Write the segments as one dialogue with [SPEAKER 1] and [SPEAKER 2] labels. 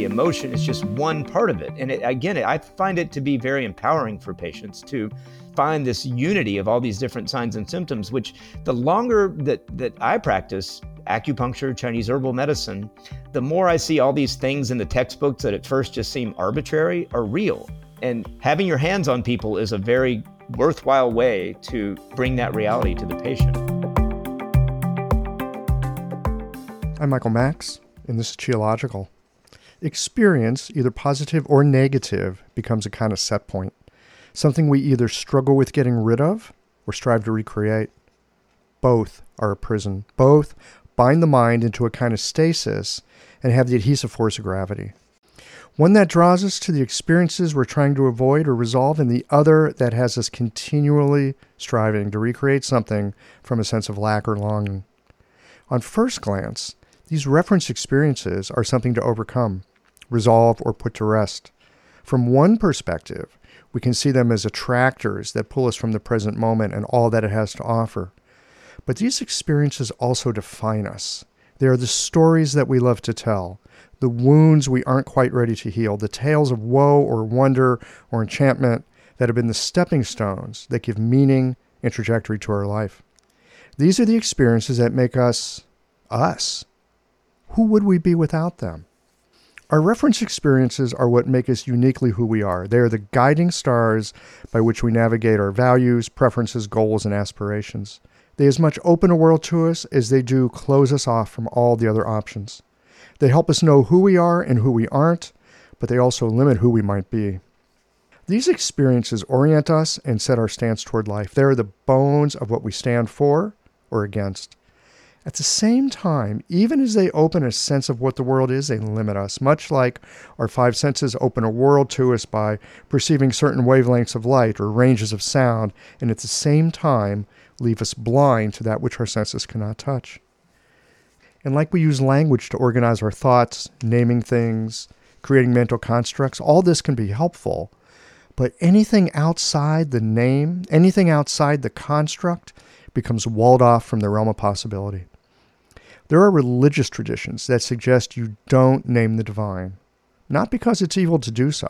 [SPEAKER 1] the emotion is just one part of it. And it, again, I find it to be very empowering for patients to find this unity of all these different signs and symptoms, which the longer that, that I practice acupuncture, Chinese herbal medicine, the more I see all these things in the textbooks that at first just seem arbitrary are real. And having your hands on people is a very worthwhile way to bring that reality to the patient.
[SPEAKER 2] I'm Michael Max, and this is Qiological. Experience, either positive or negative, becomes a kind of set point, something we either struggle with getting rid of or strive to recreate. Both are a prison. Both bind the mind into a kind of stasis and have the adhesive force of gravity one that draws us to the experiences we're trying to avoid or resolve, and the other that has us continually striving to recreate something from a sense of lack or longing. On first glance, these reference experiences are something to overcome, resolve, or put to rest. From one perspective, we can see them as attractors that pull us from the present moment and all that it has to offer. But these experiences also define us. They are the stories that we love to tell, the wounds we aren't quite ready to heal, the tales of woe or wonder or enchantment that have been the stepping stones that give meaning and trajectory to our life. These are the experiences that make us us. Who would we be without them? Our reference experiences are what make us uniquely who we are. They are the guiding stars by which we navigate our values, preferences, goals, and aspirations. They as much open a world to us as they do close us off from all the other options. They help us know who we are and who we aren't, but they also limit who we might be. These experiences orient us and set our stance toward life. They are the bones of what we stand for or against. At the same time, even as they open a sense of what the world is, they limit us, much like our five senses open a world to us by perceiving certain wavelengths of light or ranges of sound, and at the same time leave us blind to that which our senses cannot touch. And like we use language to organize our thoughts, naming things, creating mental constructs, all this can be helpful. But anything outside the name, anything outside the construct, becomes walled off from the realm of possibility. There are religious traditions that suggest you don't name the divine, not because it's evil to do so,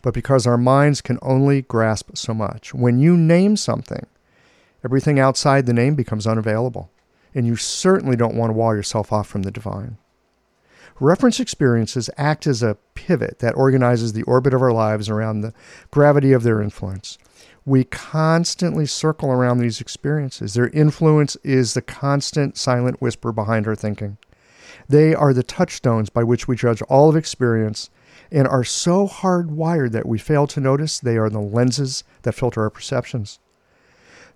[SPEAKER 2] but because our minds can only grasp so much. When you name something, everything outside the name becomes unavailable and you certainly don't want to wall yourself off from the divine. Reference experiences act as a pivot that organizes the orbit of our lives around the gravity of their influence. We constantly circle around these experiences. Their influence is the constant silent whisper behind our thinking. They are the touchstones by which we judge all of experience and are so hardwired that we fail to notice they are the lenses that filter our perceptions.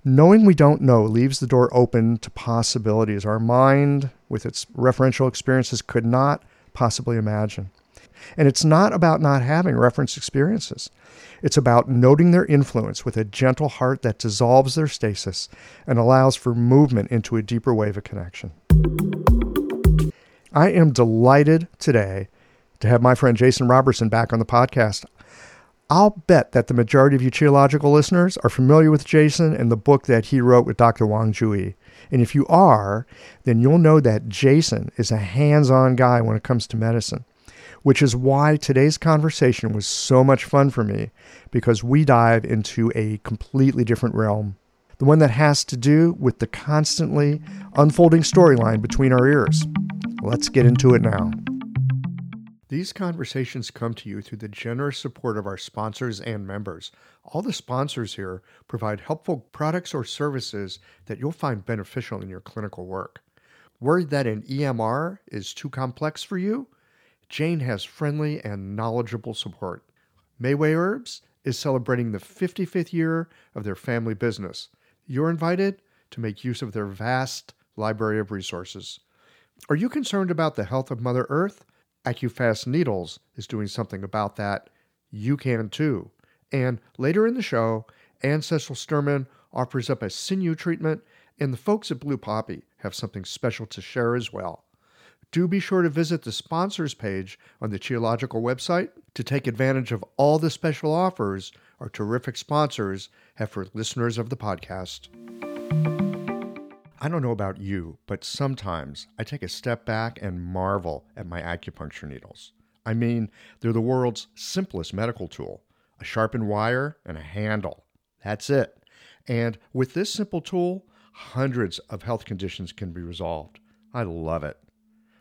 [SPEAKER 2] Knowing we don't know leaves the door open to possibilities our mind, with its referential experiences, could not possibly imagine. And it's not about not having reference experiences. It's about noting their influence with a gentle heart that dissolves their stasis and allows for movement into a deeper wave of connection. I am delighted today to have my friend Jason Robertson back on the podcast. I'll bet that the majority of you Qiological listeners are familiar with Jason and the book that he wrote with Dr. Wang Ju-Yi. And if you are, then you'll know that Jason is a hands on guy when it comes to medicine, which is why today's conversation was so much fun for me because we dive into a completely different realm. The one that has to do with the constantly unfolding storyline between our ears. Let's get into it now. These conversations come to you through the generous support of our sponsors and members. All the sponsors here provide helpful products or services that you'll find beneficial in your clinical work. Worried that an EMR is too complex for you? Jane has friendly and knowledgeable support. Mayway Herbs is celebrating the 55th year of their family business. You're invited to make use of their vast library of resources. Are you concerned about the health of Mother Earth? AccuFast Needles is doing something about that. You can too. And later in the show, Ancestral Sturman offers up a sinew treatment, and the folks at Blue Poppy have something special to share as well. Do be sure to visit the sponsors page on the Qiological website to take advantage of all the special offers our terrific sponsors have for listeners of the podcast. I don't know about you, but sometimes I take a step back and marvel at my acupuncture needles. I mean, they're the world's simplest medical tool a sharpened wire and a handle. That's it. And with this simple tool, hundreds of health conditions can be resolved. I love it.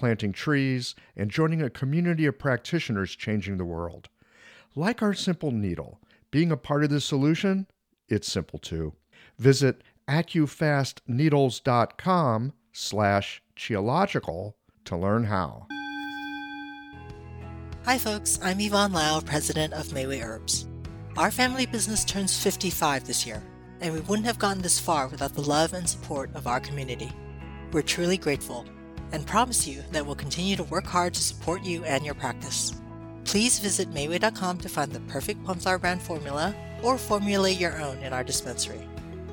[SPEAKER 2] planting trees, and joining a community of practitioners changing the world. Like our simple needle, being a part of the solution, it's simple too. Visit accufastneedles.com slash qiological to learn how.
[SPEAKER 3] Hi, folks. I'm Yvonne Lau, president of Mayway Herbs. Our family business turns 55 this year, and we wouldn't have gotten this far without the love and support of our community. We're truly grateful and promise you that we'll continue to work hard to support you and your practice. Please visit Mayway.com to find the perfect Plumflower brand formula or formulate your own in our dispensary.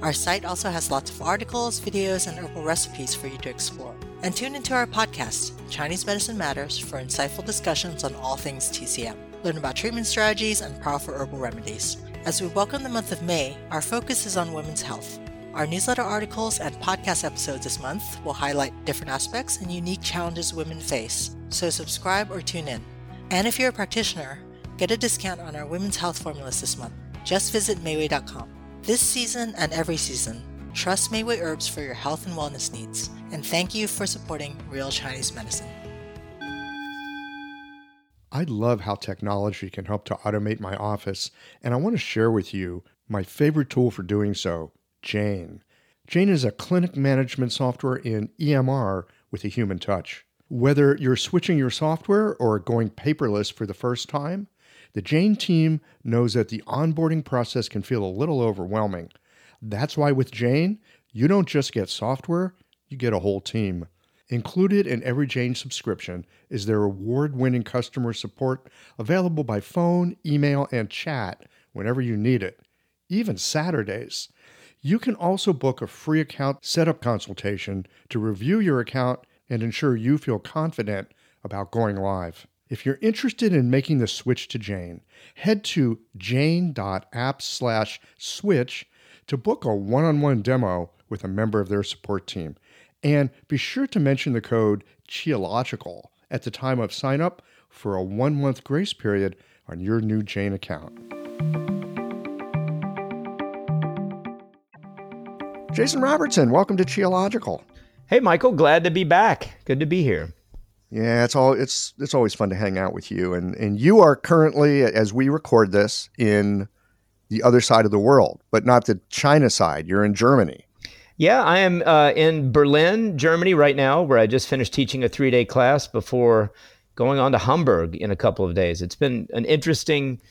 [SPEAKER 3] Our site also has lots of articles, videos, and herbal recipes for you to explore. And tune into our podcast, Chinese Medicine Matters, for insightful discussions on all things TCM. Learn about treatment strategies and powerful herbal remedies. As we welcome the month of May, our focus is on women's health. Our newsletter articles and podcast episodes this month will highlight different aspects and unique challenges women face, so subscribe or tune in. And if you're a practitioner, get a discount on our women's health formulas this month. Just visit Mayway.com. This season and every season, trust Mayway Herbs for your health and wellness needs, and thank you for supporting real Chinese medicine.
[SPEAKER 2] I love how technology can help to automate my office, and I want to share with you my favorite tool for doing so, Jane. Jane is a clinic management software in EMR with a human touch. Whether you're switching your software or going paperless for the first time, the Jane team knows that the onboarding process can feel a little overwhelming. That's why with Jane, you don't just get software, you get a whole team. Included in every Jane subscription is their award winning customer support available by phone, email, and chat whenever you need it, even Saturdays. You can also book a free account setup consultation to review your account and ensure you feel confident about going live. If you're interested in making the switch to Jane, head to jane.app slash switch to book a one-on-one demo with a member of their support team. And be sure to mention the code QIOLOGICAL at the time of sign up for a one-month grace period on your new Jane account. Jason Robertson, welcome to Qiological.
[SPEAKER 1] Hey, Michael, glad to be back. Good to be here.
[SPEAKER 2] Yeah, it's all it's it's always fun to hang out with you, and and you are currently, as we record this, in the other side of the world, but not the China side. You're in Germany.
[SPEAKER 1] Yeah, I am uh, in Berlin, Germany, right now, where I just finished teaching a three day class before going on to Hamburg in a couple of days. It's been an interesting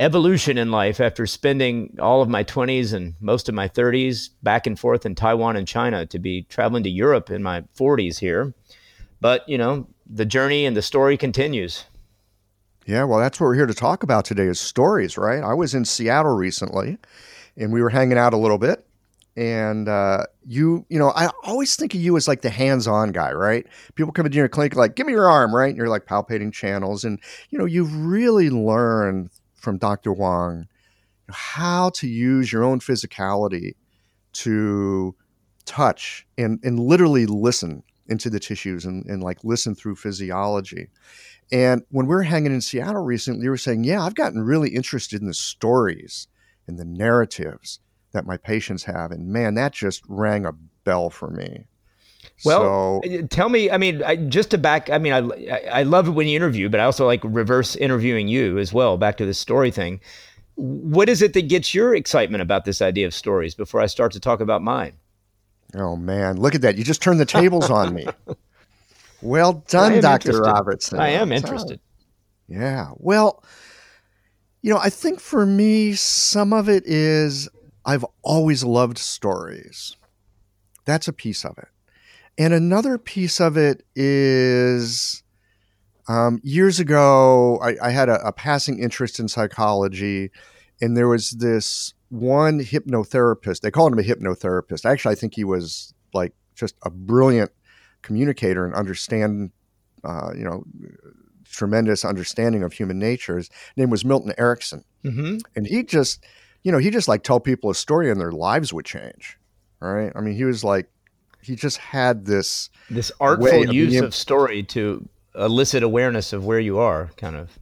[SPEAKER 1] evolution in life after spending all of my 20s and most of my 30s back and forth in Taiwan and China to be traveling to Europe in my 40s here. But, you know, the journey and the story continues.
[SPEAKER 2] Yeah, well, that's what we're here to talk about today is stories, right? I was in Seattle recently and we were hanging out a little bit. And uh, you, you know, I always think of you as like the hands-on guy, right? People come into your clinic like, "Give me your arm," right? And you're like palpating channels, and you know, you've really learned from Dr. Wang how to use your own physicality to touch and, and literally listen into the tissues and, and like listen through physiology. And when we were hanging in Seattle recently, you were saying, Yeah, I've gotten really interested in the stories and the narratives that my patients have. And man, that just rang a bell for me.
[SPEAKER 1] Well, so, uh, tell me. I mean, I, just to back. I mean, I I love it when you interview, but I also like reverse interviewing you as well. Back to the story thing. What is it that gets your excitement about this idea of stories? Before I start to talk about mine.
[SPEAKER 2] Oh man, look at that! You just turned the tables on me. Well done, Doctor Robertson.
[SPEAKER 1] I am interested.
[SPEAKER 2] Yeah. Well, you know, I think for me, some of it is I've always loved stories. That's a piece of it. And another piece of it is Um, years ago, I, I had a, a, passing interest in psychology, and there was this one hypnotherapist. They called him a hypnotherapist. Actually, I think he was like just a brilliant communicator and understand, uh, you know, tremendous understanding of human nature. His name was Milton Erickson, mm-hmm. and he just, you know, he just like tell people a story and their lives would change. All right, I mean, he was like, he just had this
[SPEAKER 1] this artful of use of story to elicit awareness of where you are, kind of.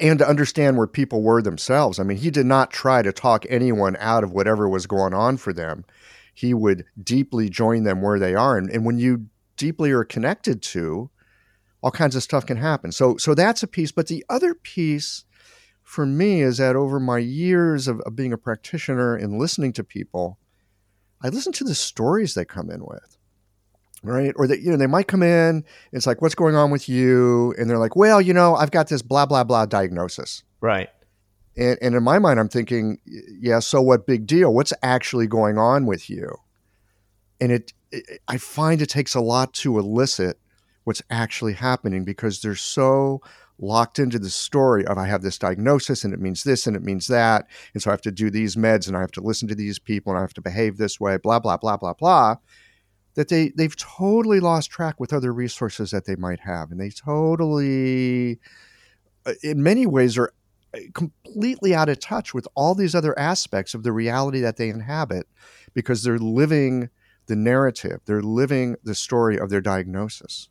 [SPEAKER 2] And to understand where people were themselves. I mean, he did not try to talk anyone out of whatever was going on for them. He would deeply join them where they are. And, and when you deeply are connected to, all kinds of stuff can happen. So, so that's a piece. But the other piece for me is that over my years of, of being a practitioner and listening to people, I listen to the stories they come in with right? Or that you know they might come in. It's like, what's going on with you? And they're like, well, you know, I've got this blah blah blah diagnosis.
[SPEAKER 1] Right.
[SPEAKER 2] And, and in my mind, I'm thinking, yeah, so what? Big deal. What's actually going on with you? And it, it I find it takes a lot to elicit what's actually happening because they're so locked into the story of I have this diagnosis and it means this and it means that. And so I have to do these meds and I have to listen to these people and I have to behave this way, blah, blah, blah, blah, blah that they they've totally lost track with other resources that they might have and they totally uh, in many ways are uh, completely out of touch with all these other aspects of the reality that they inhabit because they're living the narrative they're living the story of their diagnosis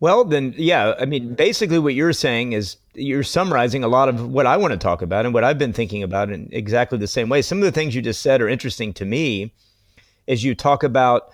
[SPEAKER 1] well then yeah i mean basically what you're saying is you're summarizing a lot of what i want to talk about and what i've been thinking about in exactly the same way. Some of the things you just said are interesting to me as you talk about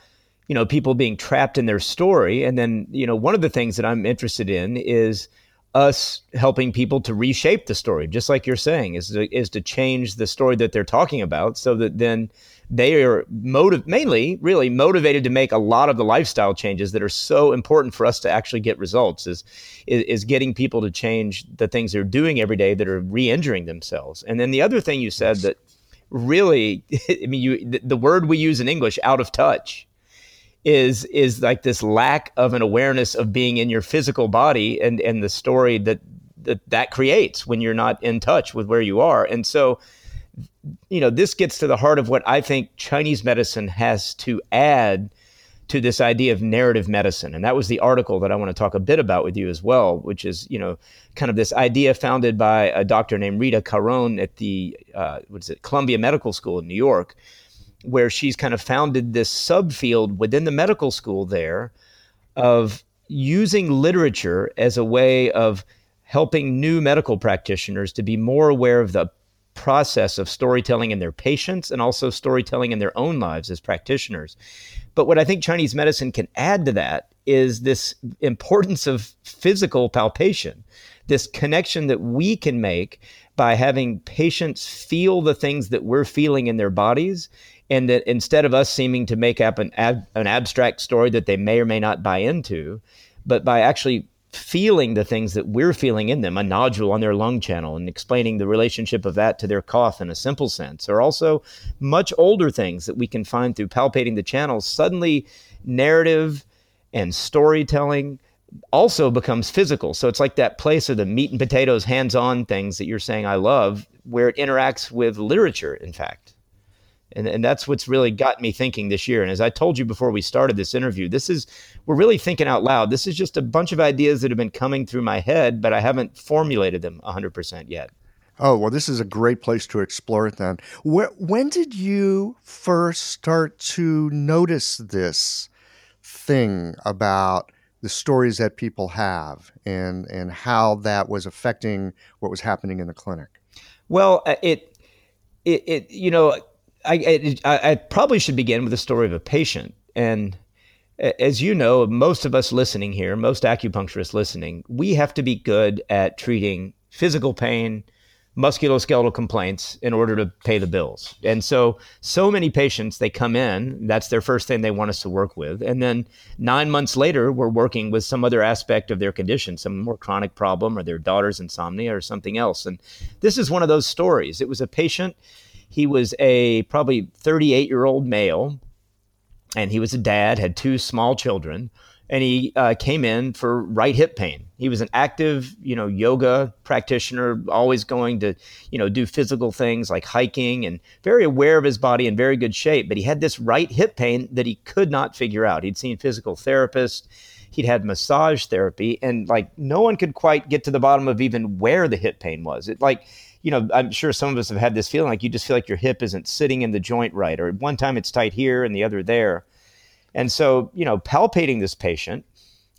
[SPEAKER 1] you know people being trapped in their story. And then you know one of the things that i'm interested in is us helping people to reshape the story just like you're saying is to, is to change the story that they're talking about so that then they are motive mainly really motivated to make a lot of the lifestyle changes that are so important for us to actually get results is is, is getting people to change the things they're doing every day that are re-injuring themselves. And then the other thing you said that really i mean you the, the word we use in english out of touch is is like this lack of an awareness of being in your physical body and and the story that that that creates when you're not in touch with where you are. And so you know this gets to the heart of what i think chinese medicine has to add to this idea of narrative medicine. And that was the article that i want to talk a bit about with you as well which is you know kind of this idea founded by a doctor named Rita Charon at the uh, what is it columbia medical school in new york where she's kind of founded this subfield within the medical school there of using literature as a way of helping new medical practitioners to be more aware of the process of storytelling in their patients and also storytelling in their own lives as practitioners. But what I think Chinese medicine can add to that is this importance of physical palpation, this connection that we can make by having patients feel the things that we're feeling in their bodies and that instead of us seeming to make up an ab- an abstract story that they may or may not buy into, but by actually feeling the things that we're feeling in them, a nodule on their lung channel, and explaining the relationship of that to their cough in a simple sense, or also much older things that we can find through palpating the channels. Suddenly, narrative and storytelling also becomes physical. So it's like that place of the meat and potatoes, hands on things that you're saying I love, where it interacts with literature, in fact. And, and that's what's really got me thinking this year. And as I told you before we started this interview, this is, we're really thinking out loud. This is just a bunch of ideas that have been coming through my head, but I haven't formulated them 100% yet.
[SPEAKER 2] Oh, well, this is a great place to explore it then. when did you first start to notice this thing about the stories that people have and, and how that was affecting what was happening in the clinic?
[SPEAKER 1] Well, uh, it, it, it you know, I, I, I probably should begin with the story of a patient. And as you know, most of us listening here, most acupuncturists listening, we have to be good at treating physical pain, musculoskeletal complaints in order to pay the bills. And so, so many patients, they come in, that's their first thing they want us to work with. And then nine months later, we're working with some other aspect of their condition, some more chronic problem or their daughter's insomnia or something else. And this is one of those stories. It was a patient he was a probably 38 year old male, and he was a dad, had two small children. and he uh, came in for right hip pain. He was an active, you know, yoga practitioner, always going to, you know, do physical things like hiking and very aware of his body in very good shape. But he had this right hip pain that he could not figure out. He'd seen physical therapists, he'd had massage therapy, and like no one could quite get to the bottom of even where the hip pain was. It like, you know, I'm sure some of us have had this feeling like you just feel like your hip isn't sitting in the joint right, or one time it's tight here and the other there. And so, you know, palpating this patient,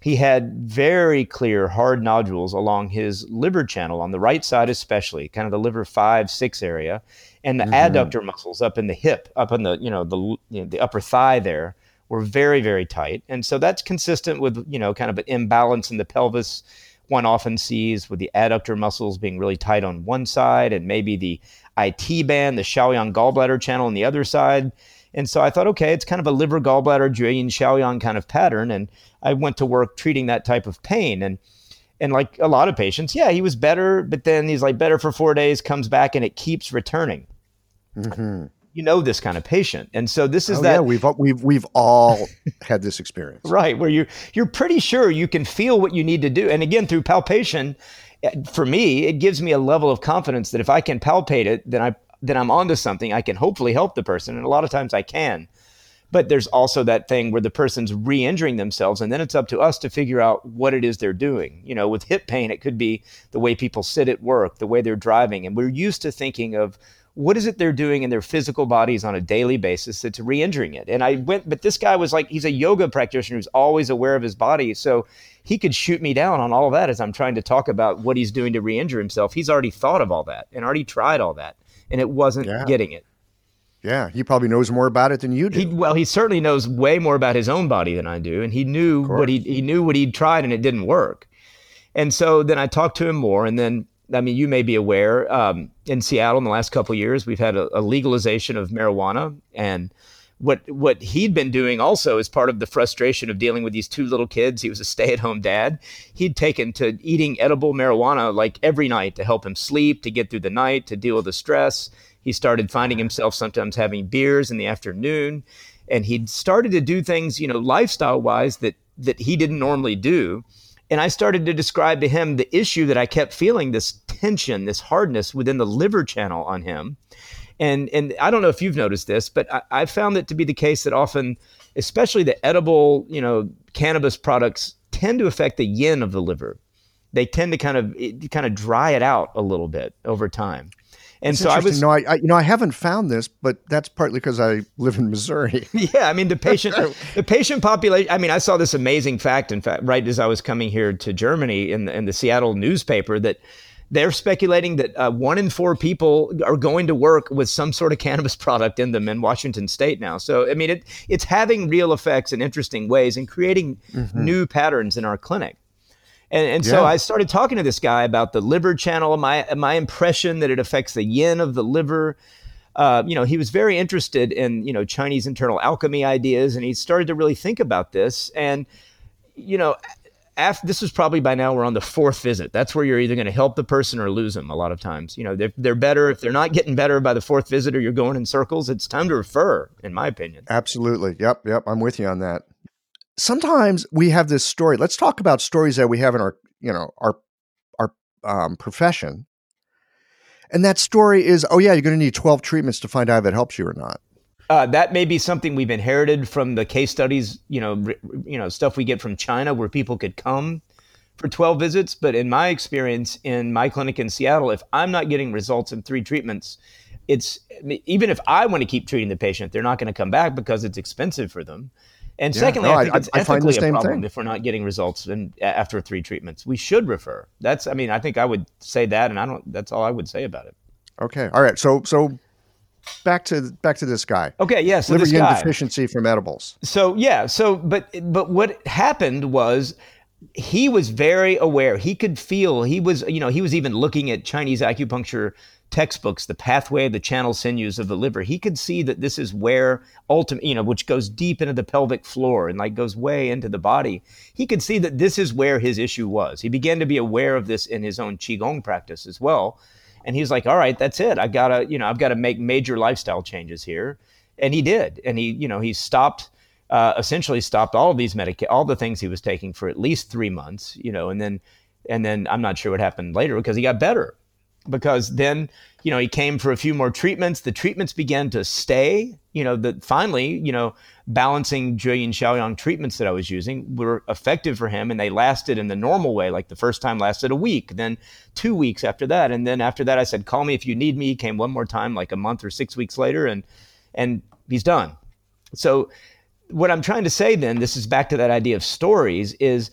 [SPEAKER 1] he had very clear hard nodules along his liver channel on the right side, especially kind of the liver five, six area, and the mm-hmm. adductor muscles up in the hip, up in the, you know, the, you know, the upper thigh there were very, very tight. And so that's consistent with, you know, kind of an imbalance in the pelvis one often sees with the adductor muscles being really tight on one side and maybe the IT band, the Shaoyang gallbladder channel on the other side. And so I thought, okay, it's kind of a liver gallbladder Jueyin Shaoyang kind of pattern. And I went to work treating that type of pain. And and like a lot of patients, yeah, he was better, but then he's like better for four days, comes back, and it keeps returning. Mm-hmm. You know this kind of patient, and so this is
[SPEAKER 2] oh,
[SPEAKER 1] that
[SPEAKER 2] yeah, we've we've we've all had this experience,
[SPEAKER 1] right? Where you you're pretty sure you can feel what you need to do, and again through palpation, eh, for me, it gives me a level of confidence that if I can palpate it, then I that I'm onto something, I can hopefully help the person. And a lot of times I can. But there's also that thing where the person's re injuring themselves, and then it's up to us to figure out what it is they're doing. You know, with hip pain, it could be the way people sit at work, the way they're driving. And we're used to thinking of what is it they're doing in their physical bodies on a daily basis that's re-injuring it and i went but this guy was like he's a yoga practitioner who's always aware of his body so he could shoot me down on all of that as i'm trying to talk about what he's doing to re-injure himself he's already thought of all that and already tried all that and it wasn't yeah. getting it.
[SPEAKER 2] Yeah, he probably knows more about it than you do.
[SPEAKER 1] He, well, he certainly knows way more about his own body than I do, and he knew what he he knew what he'd tried, and it didn't work. And so then I talked to him more, and then I mean, you may be aware um, in Seattle in the last couple years, we've had a, a legalization of marijuana, and what what he'd been doing also as part of the frustration of dealing with these two little kids. He was a stay-at-home dad. He'd taken to eating edible marijuana like every night to help him sleep, to get through the night, to deal with the stress. He started finding himself sometimes having beers in the afternoon, and he'd started to do things, you know, lifestyle-wise that that he didn't normally do. And I started to describe to him the issue that I kept feeling this tension, this hardness within the liver channel on him and and I don't know if you've noticed this, but I, I found it to be the case that often, especially the edible, you know, cannabis products tend to affect the yin of the liver. They tend to kind of kind of dry it out a little bit over time. And
[SPEAKER 2] that's so I was no, I, I, you know I haven't found this, but that's partly because I live in Missouri.
[SPEAKER 1] yeah, I mean the patient the patient population. I mean I saw this amazing fact. In fact, right as I was coming here to Germany in the, in the Seattle newspaper that they're speculating that uh, one in four people are going to work with some sort of cannabis product in them in Washington State now. So, I mean, it, it's having real effects in interesting ways and creating mm-hmm. new patterns in our clinic. And, and yeah. so I started talking to this guy about the liver channel, my my impression that it affects the yin of the liver. Uh, you know, he was very interested in you know Chinese internal alchemy ideas, and he started to really think about this. And you know, after this is probably by now we're on the fourth visit. That's where you're either going to help the person or lose them. A lot of times, you know, they're, they're better if they're not getting better by the fourth visit or you're going in circles. It's time to refer, in my opinion.
[SPEAKER 2] Absolutely. Yep. Yep. I'm with you on that. Sometimes we have this story. Let's talk about stories that we have in our, you know, our our um, profession. And that story is, oh yeah, you're going to need 12 treatments to find out if it helps you or not.
[SPEAKER 1] Uh, that may be something we've inherited from the case studies, you know, you know, stuff we get from China, where people could come for 12 visits. But in my experience, in my clinic in Seattle, if I'm not getting results in three treatments, it's even if I want to keep treating the patient, they're not going to come back because it's expensive for them. And yeah, secondly, no, I think I, it's I, ethically a problem thing. if we're not getting results in, after three treatments. We should refer. That's, I mean, I think I would say that, and I don't. That's all I would say about it.
[SPEAKER 2] Okay. All right. So, so back to back to this guy.
[SPEAKER 1] Okay, yes,
[SPEAKER 2] yeah, so liver yin deficiency from edibles.
[SPEAKER 1] So yeah, so but but what happened was he was very aware. He could feel. He was you know he was even looking at Chinese acupuncture textbooks, the pathway, the channel sinews of the liver. He could see that this is where ultimate, you know, which goes deep into the pelvic floor and like goes way into the body. He could see that this is where his issue was. He began to be aware of this in his own qigong practice as well and he's like, all right, that's it. I've got to, you know, I've got to make major lifestyle changes here. And he did. And he, you know, he stopped uh, essentially stopped all of these medica- all the things he was taking for at least three months, you know, and then and then I'm not sure what happened later because he got better. Because then, you know, he came for a few more treatments. The treatments began to stay. You know, that finally, you know, balancing Jueyin Shaoyang treatments that I was using were effective for him and they lasted in the normal way. Like the first time lasted a week, then two weeks after that. And then after that, I said, call me if you need me. He came one more time, like a month or six weeks later, and and he's done. So what I'm trying to say then, this is back to that idea of stories, is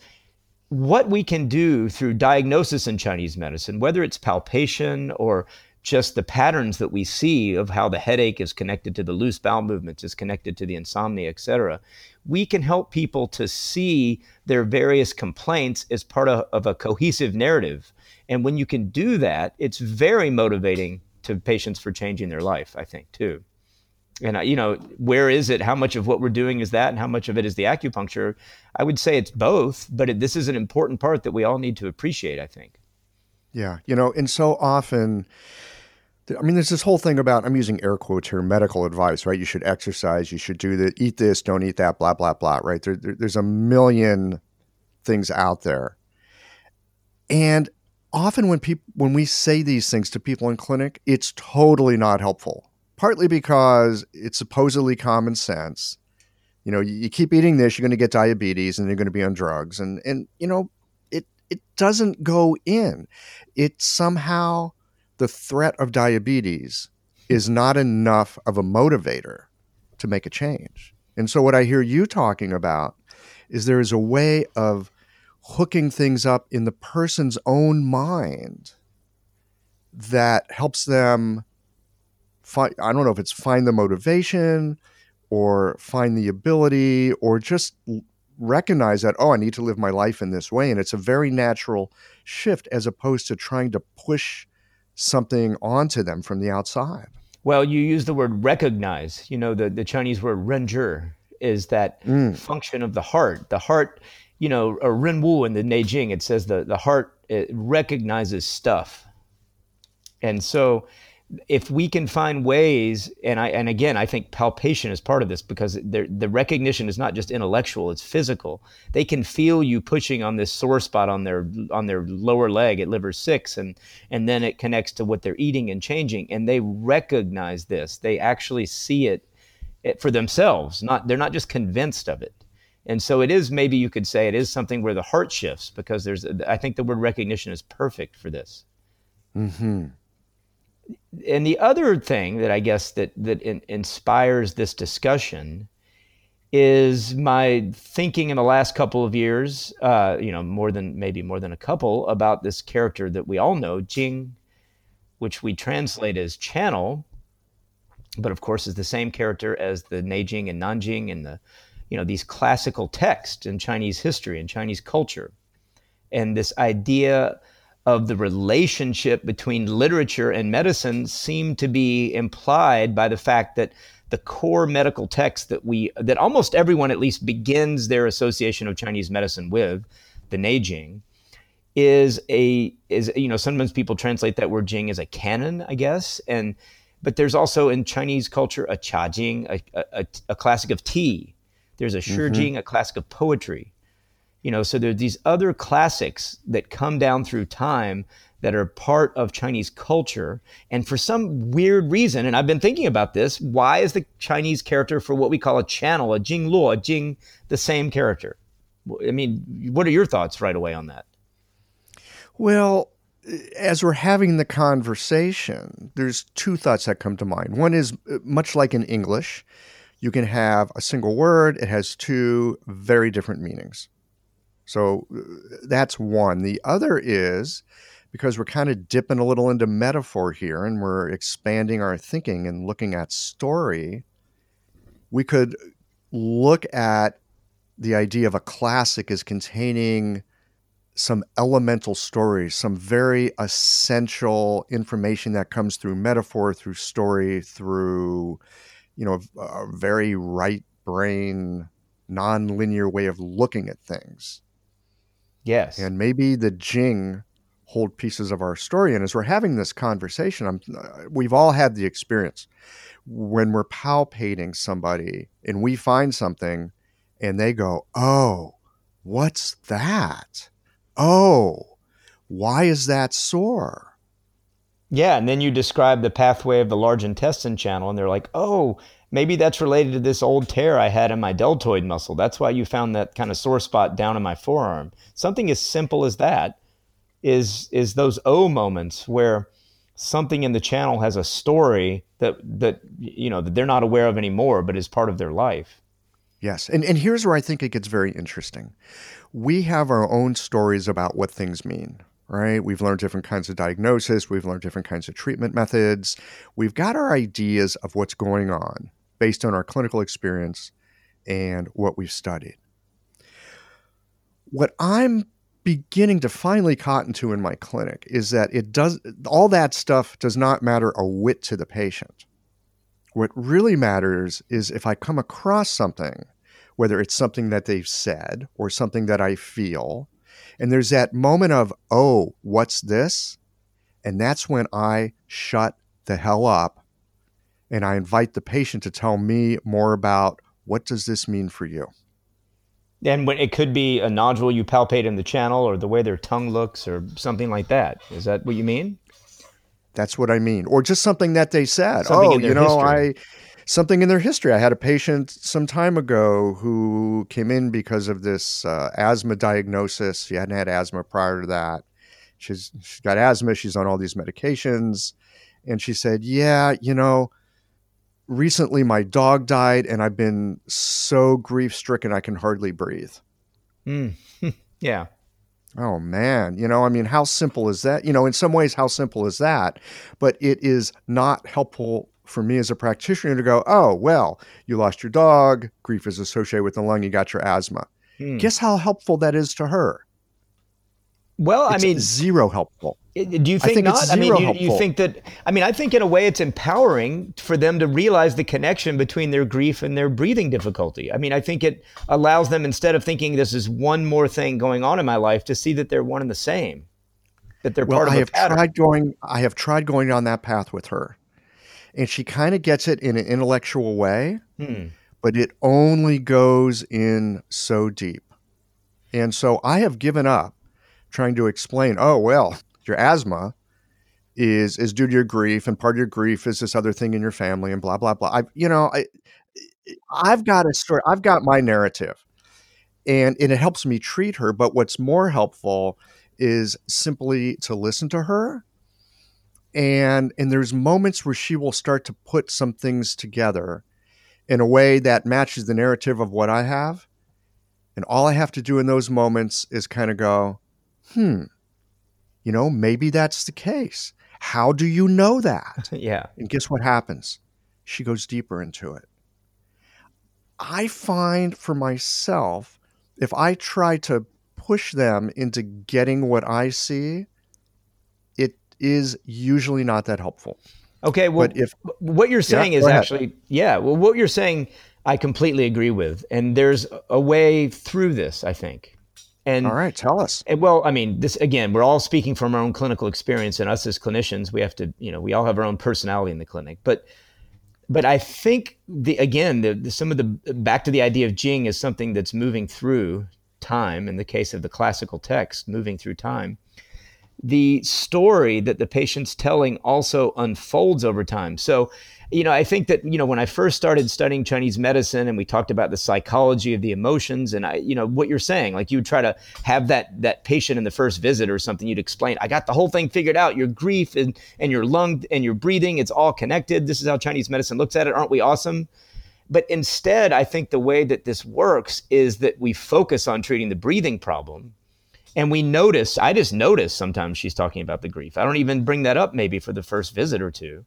[SPEAKER 1] what we can do through diagnosis in Chinese medicine, whether it's palpation or just the patterns that we see of how the headache is connected to the loose bowel movements, is connected to the insomnia, et cetera, we can help people to see their various complaints as part of, of a cohesive narrative. And when you can do that, it's very motivating to patients for changing their life, I think, too and you know where is it? How much of what we're doing is that? And how much of it is the acupuncture? I would say it's both but it, this is an important part that we all need to appreciate i think.
[SPEAKER 2] Yeah you know and so often I mean, there's this whole thing about I'm using air quotes here, medical advice, right? You should exercise, you should do that, eat this, don't eat that, blah blah blah, right? There, there, there's a million things out there, and often when people when we say these things to people in clinic, it's totally not helpful partly because it's supposedly common sense. You know, you, keep eating this, you're going to get diabetes, and you're going to be on drugs, and and you know, it it doesn't go in. It somehow the threat of diabetes is not enough of a motivator to make a change. And so, what I hear you talking about is there is a way of hooking things up in the person's own mind that helps them find I don't know if it's find the motivation or find the ability or just recognize that oh I need to live my life in this way and it's a very natural shift as opposed to trying to push something onto them from the outside.
[SPEAKER 1] Well, you use the word recognize. You know, the, the Chinese word renzhi is that mm. function of the heart. The heart, you know, or renwu in the Neijing, it says the, the heart recognizes stuff. And so if we can find ways and i and again i think palpation is part of this because the recognition is not just intellectual it's physical. They can feel you pushing on this sore spot on their on their lower leg at liver 6 and and then it connects to what they're eating and changing and they recognize this. They actually see it, it for themselves not they're not just convinced of it. And so it is maybe you could say it is something where the heart shifts because there's i think the word recognition is perfect for this.
[SPEAKER 2] Mhm
[SPEAKER 1] and the other thing that I guess that that in, inspires this discussion is my thinking in the last couple of years, uh, you know, more than maybe more than a couple, about this character that we all know, Jing, which we translate as channel, but of course is the same character as the Neijing and Nanjing and the, you know, these classical texts in Chinese history and Chinese culture, and this idea of the relationship between literature and medicine seem to be implied by the fact that the core medical text that we that almost everyone at least begins their association of Chinese medicine with, the Neijing, is a is you know sometimes people translate that word Jing as a canon, I guess, and but there's also in Chinese culture a Qia a, a, a classic of tea. There's a Shi Jing, mm-hmm. a classic of poetry. You know, so there are these other classics that come down through time that are part of Chinese culture. And for some weird reason, and I've been thinking about this, why is the Chinese character for what we call a channel, a Jing Luo, a Jing, the same character? I mean, what are your thoughts right away on that?
[SPEAKER 2] Well, as we're having the conversation, there's two thoughts that come to mind. One is uh, much like in English, you can have a single word, it has two very different meanings. So that's one. The other is because we're kind of dipping a little into metaphor here and we're expanding our thinking and looking at story, we could look at the idea of a classic as containing some elemental stories, some very essential information that comes through metaphor, through story, through, you know, a very right brain, non-linear way of looking at things.
[SPEAKER 1] Yes.
[SPEAKER 2] And maybe the Jing hold pieces of our story. And as we're having this conversation, I'm, uh, we've all had the experience when we're palpating somebody and we find something and they go, Oh, what's that? Oh, why is that sore?
[SPEAKER 1] Yeah, and then you describe the pathway of the large intestine channel, and they're like, oh, maybe that's related to this old tear I had in my deltoid muscle. That's why you found that kind of sore spot down in my forearm. Something as simple as that is is those O moments where something in the channel has a story that that you know that they're not aware of anymore, but is part of their life.
[SPEAKER 2] Yes, and and here's where I think it gets very interesting. We have our own stories about what things mean right? We've learned different kinds of diagnosis, we've learned different kinds of treatment methods. We've got our ideas of what's going on based on our clinical experience and what we've studied. What I'm beginning to finally cotton to in my clinic is that it does all that stuff does not matter a whit to the patient. What really matters is if I come across something, whether it's something that they've said or something that I feel, and there's that moment of, oh, what's this? And that's when I shut the hell up and I invite the patient to tell me more about what does this mean for you.
[SPEAKER 1] And when it could be a nodule you palpate in the channel or the way their tongue looks or something like that. Is that what you mean?
[SPEAKER 2] That's what I mean. Or just something that they said. Something oh, you know, history. I something in their history. I had a patient some time ago who came in because of this uh, asthma diagnosis. She hadn't had asthma prior to that. She's, she's got asthma. She's on all these medications. And she said, Yeah, you know, recently my dog died and I've been so grief stricken I can hardly breathe.
[SPEAKER 1] Mm. yeah.
[SPEAKER 2] Oh man, you know, I mean, how simple is that? You know, in some ways, how simple is that? But it is not helpful for me as a practitioner to go, oh, well, you lost your dog, grief is associated with the lung, you got your asthma. Hmm. Guess how helpful that is to her?
[SPEAKER 1] Well,
[SPEAKER 2] it's
[SPEAKER 1] I mean,
[SPEAKER 2] zero helpful.
[SPEAKER 1] Do you think, think not? I mean, you, you, think that? I mean, I think in a way it's empowering for them to realize the connection between their grief and their breathing difficulty. I mean, I think it allows them instead of thinking this is one more thing going on in my life to see that they're one and the same. That they're
[SPEAKER 2] well,
[SPEAKER 1] part of
[SPEAKER 2] I have
[SPEAKER 1] pattern.
[SPEAKER 2] tried going. I have tried going down that path with her, and she kind of gets it in an intellectual way, hmm. but it only goes in so deep. And so I have given up trying to explain, oh, well, your asthma is is due to your grief and part of your grief is this other thing in your family and blah blah blah. I you know, I I've got a story, I've got my narrative. And, and it helps me treat her, but what's more helpful is simply to listen to her and and there's moments where she will start to put some things together in a way that matches the narrative of what I have. And all I have to do in those moments is kind of go, hmm, you know, maybe that's the case. How do you know that?
[SPEAKER 1] yeah.
[SPEAKER 2] And guess what happens? She goes deeper into it. I find for myself, if I try to push them into getting what I see, it is usually not that helpful.
[SPEAKER 1] Okay, well, but if what you're saying yeah, is actually, yeah, well, what you're saying, I completely agree with, and there's a way through this, I think. And
[SPEAKER 2] all right, tell us.
[SPEAKER 1] And, well, I mean, this again, we're all speaking from our own clinical experience, and us as clinicians, we have to, you know, we all have our own personality in the clinic, but. But I think the again the, the some of the back to the idea of Jing is something that's moving through time in the case of the classical text moving through time the story that the patient's telling also unfolds over time. So, you know, I think that, you know, when I first started studying Chinese medicine and we talked about the psychology of the emotions and I, you know, what you're saying, like you would try to have that that patient in the first visit or something, you'd explain, I got the whole thing figured out, your grief and, and your lung and your breathing, it's all connected. This is how Chinese medicine looks at it. Aren't we awesome? But instead, I think the way that this works is that we focus on treating the breathing problem and we notice i just notice sometimes she's talking about the grief. I don't even bring that up maybe for the first visit or two.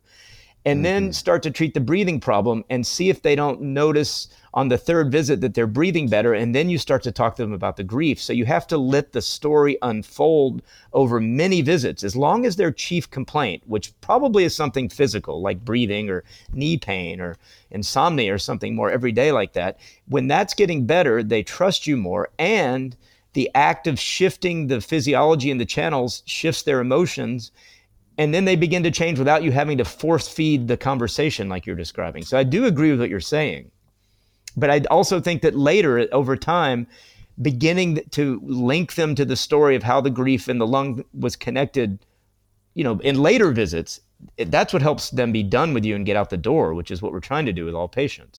[SPEAKER 1] And mm-hmm. then start to treat the breathing problem and see if they don't notice on the third visit that they're breathing better. And then you start to talk to them about the grief. So you have to let the story unfold over many visits. As long as their chief complaint which probably is something physical like breathing or knee pain or insomnia or something more everyday like that when that's getting better they trust you more. And the act of shifting the physiology in the channels shifts their emotions and then they begin to change without you having to force feed the conversation like you're describing so i do agree with what you're saying but I also think that later, over time, beginning to link them to the story of how the grief in the lung was connected, you know, in later visits, that's what helps them be done with you and get out the door, which is what we're trying to do with all patients.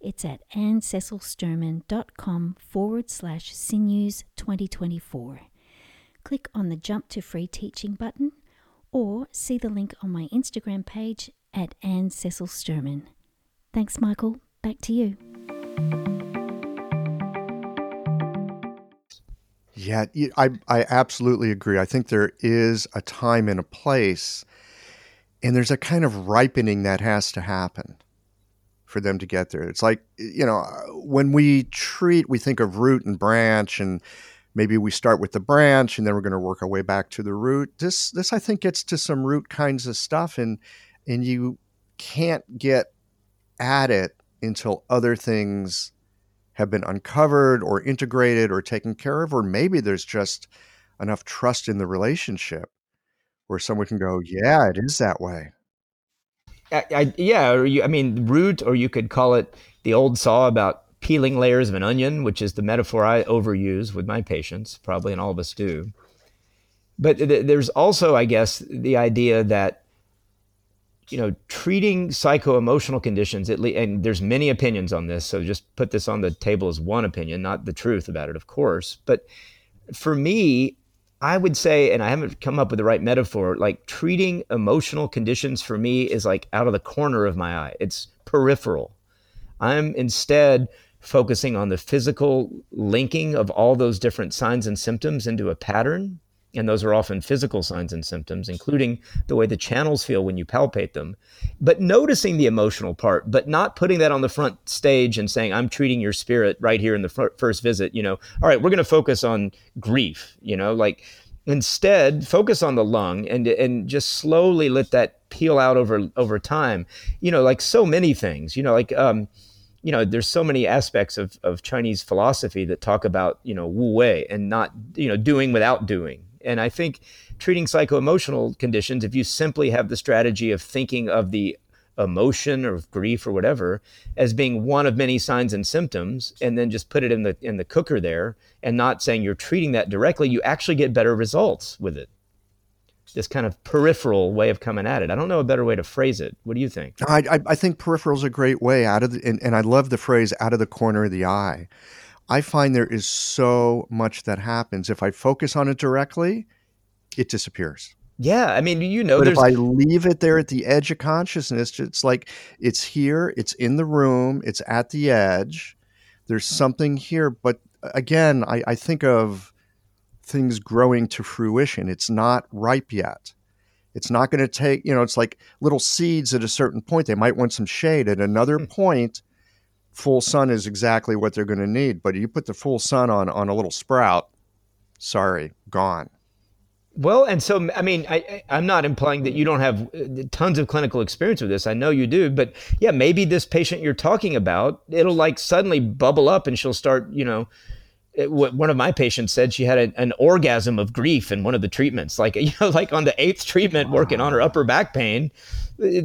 [SPEAKER 4] It's at annececilsturman.com forward slash sinews 2024. Click on the Jump to Free Teaching button or see the link on my Instagram page at Anne Cecil Sturman. Thanks, Michael. Back to you.
[SPEAKER 2] Yeah, I, I absolutely agree. I think there is a time and a place, and there's a kind of ripening that has to happen for them to get there. It's like, you know, when we treat, we think of root and branch, and maybe we start with the branch and then we're going to work our way back to the root. This, this I think gets to some root kinds of stuff, and and you can't get at it until other things have been uncovered or integrated or taken care of, or maybe there's just enough trust in the relationship where someone can go, yeah, it is that way.
[SPEAKER 1] I, I, yeah, or you, I mean, root, or you could call it the old saw about peeling layers of an onion, which is the metaphor I overuse with my patients, probably, and all of us do. But th- there's also, I guess, the idea that you know treating psycho-emotional conditions at least and there's many opinions on this so just put this on the table as one opinion not the truth about it of course but for me I would say, and I haven't come up with the right metaphor, like treating emotional conditions for me is like out of the corner of my eye. It's peripheral. I'm instead focusing on the physical linking of all those different signs and symptoms into a pattern and those are often physical signs and symptoms, including the way the channels feel when you palpate them. But noticing the emotional part, but not putting that on the front stage and saying, I'm treating your spirit right here in the first visit. You know, all right, we're going to focus on grief, you know, like instead focus on the lung and and just slowly let that peel out over over time you know like so many things you know like um you know there's so many aspects of of chinese philosophy that talk about you know wu wei and not you know doing without doing and I think treating psycho-emotional conditions, if you simply have the strategy of thinking of the emotion or grief or whatever as being one of many signs and symptoms and then just put it in the in the cooker there and not saying you're treating that directly you actually get better results with it. This kind of peripheral way of coming at it. I don't know a better way to phrase it. What do you think?
[SPEAKER 2] I, I, I think peripheral is a great way out of the, and, and i love the phrase out of the corner of the eye I find there is so much that happens. If I focus on it directly, it disappears.
[SPEAKER 1] Yeah, I mean, you know,
[SPEAKER 2] but if I leave it there at the edge of consciousness, it's like it's here, it's in the room, it's at the edge. There's something here, but again, I, I think of things growing to fruition. It's not ripe yet. It's not going to take, you know, it's like little seeds at a certain point. They might want some shade. At another hmm. point, full sun is exactly what they're going to need. But you put the full sun on on a little sprout, sorry, gone.
[SPEAKER 1] Well, and so I mean, I, I'm not implying that you don't have uh, tons of clinical experience with this. I know you do, but yeah, maybe this patient you're talking about, it'll like suddenly bubble up, and she'll start, you know. It, one of my patients said she had a, an orgasm of grief in one of the treatments, like you know, like on the eighth treatment, working on her upper back pain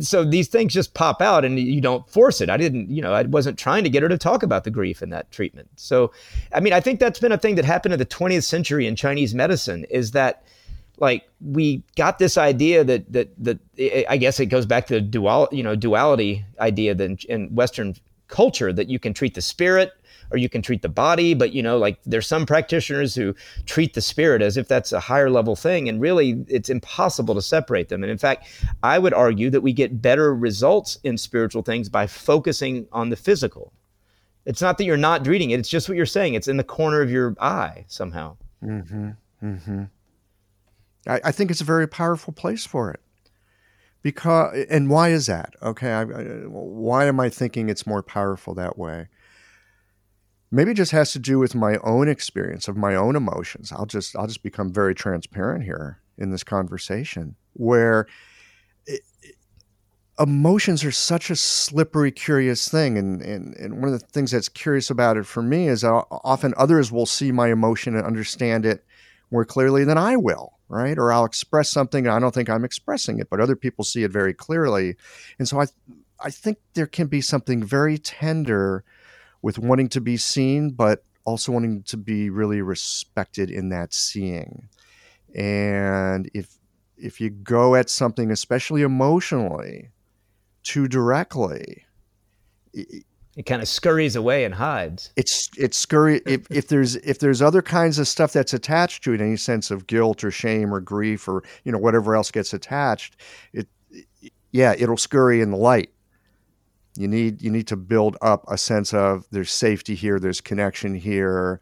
[SPEAKER 1] so these things just pop out and you don't force it. I didn't, you know, I wasn't trying to get her to talk about the grief in that treatment. So, I mean, I think that's been a thing that happened in the 20th century in Chinese medicine is that like we got this idea that that that I guess it goes back to the dual, you know, duality idea that in Western culture that you can treat the spirit or you can treat the body but you know like there's some practitioners who treat the spirit as if that's a higher level thing and really it's impossible to separate them. And in fact i would argue that we get better results in spiritual things by focusing on the physical. It's not that you're not reading it it's just what you're saying. It's in the corner of your eye somehow.
[SPEAKER 2] Mm-hmm. Mm-hmm. I, I think it's a very powerful place for it. Because and why is that? Okay I, I, why am i thinking it's more powerful that way maybe it just has to do with my own experience of my own emotions. I'll just i'll just become very transparent here in this conversation where it, emotions are such a slippery curious thing. And, and and one of the things that's curious about it for me is often others will see my emotion and understand it more clearly than i will right? Or i'll express something and i don't think i'm expressing it but other people see it very clearly. And so i i think there can be something very tender with wanting to be seen, but also wanting to be really respected in that seeing. And if if you go at something, especially emotionally, too directly,
[SPEAKER 1] it, it kind of scurries away and hides.
[SPEAKER 2] It's it's scurry. if, if there's if there's other kinds of stuff that's attached to it, any sense of guilt or shame or grief or you know whatever else gets attached, it yeah, it'll scurry in the light. You need you need to build up a sense of there's safety here, there's connection here.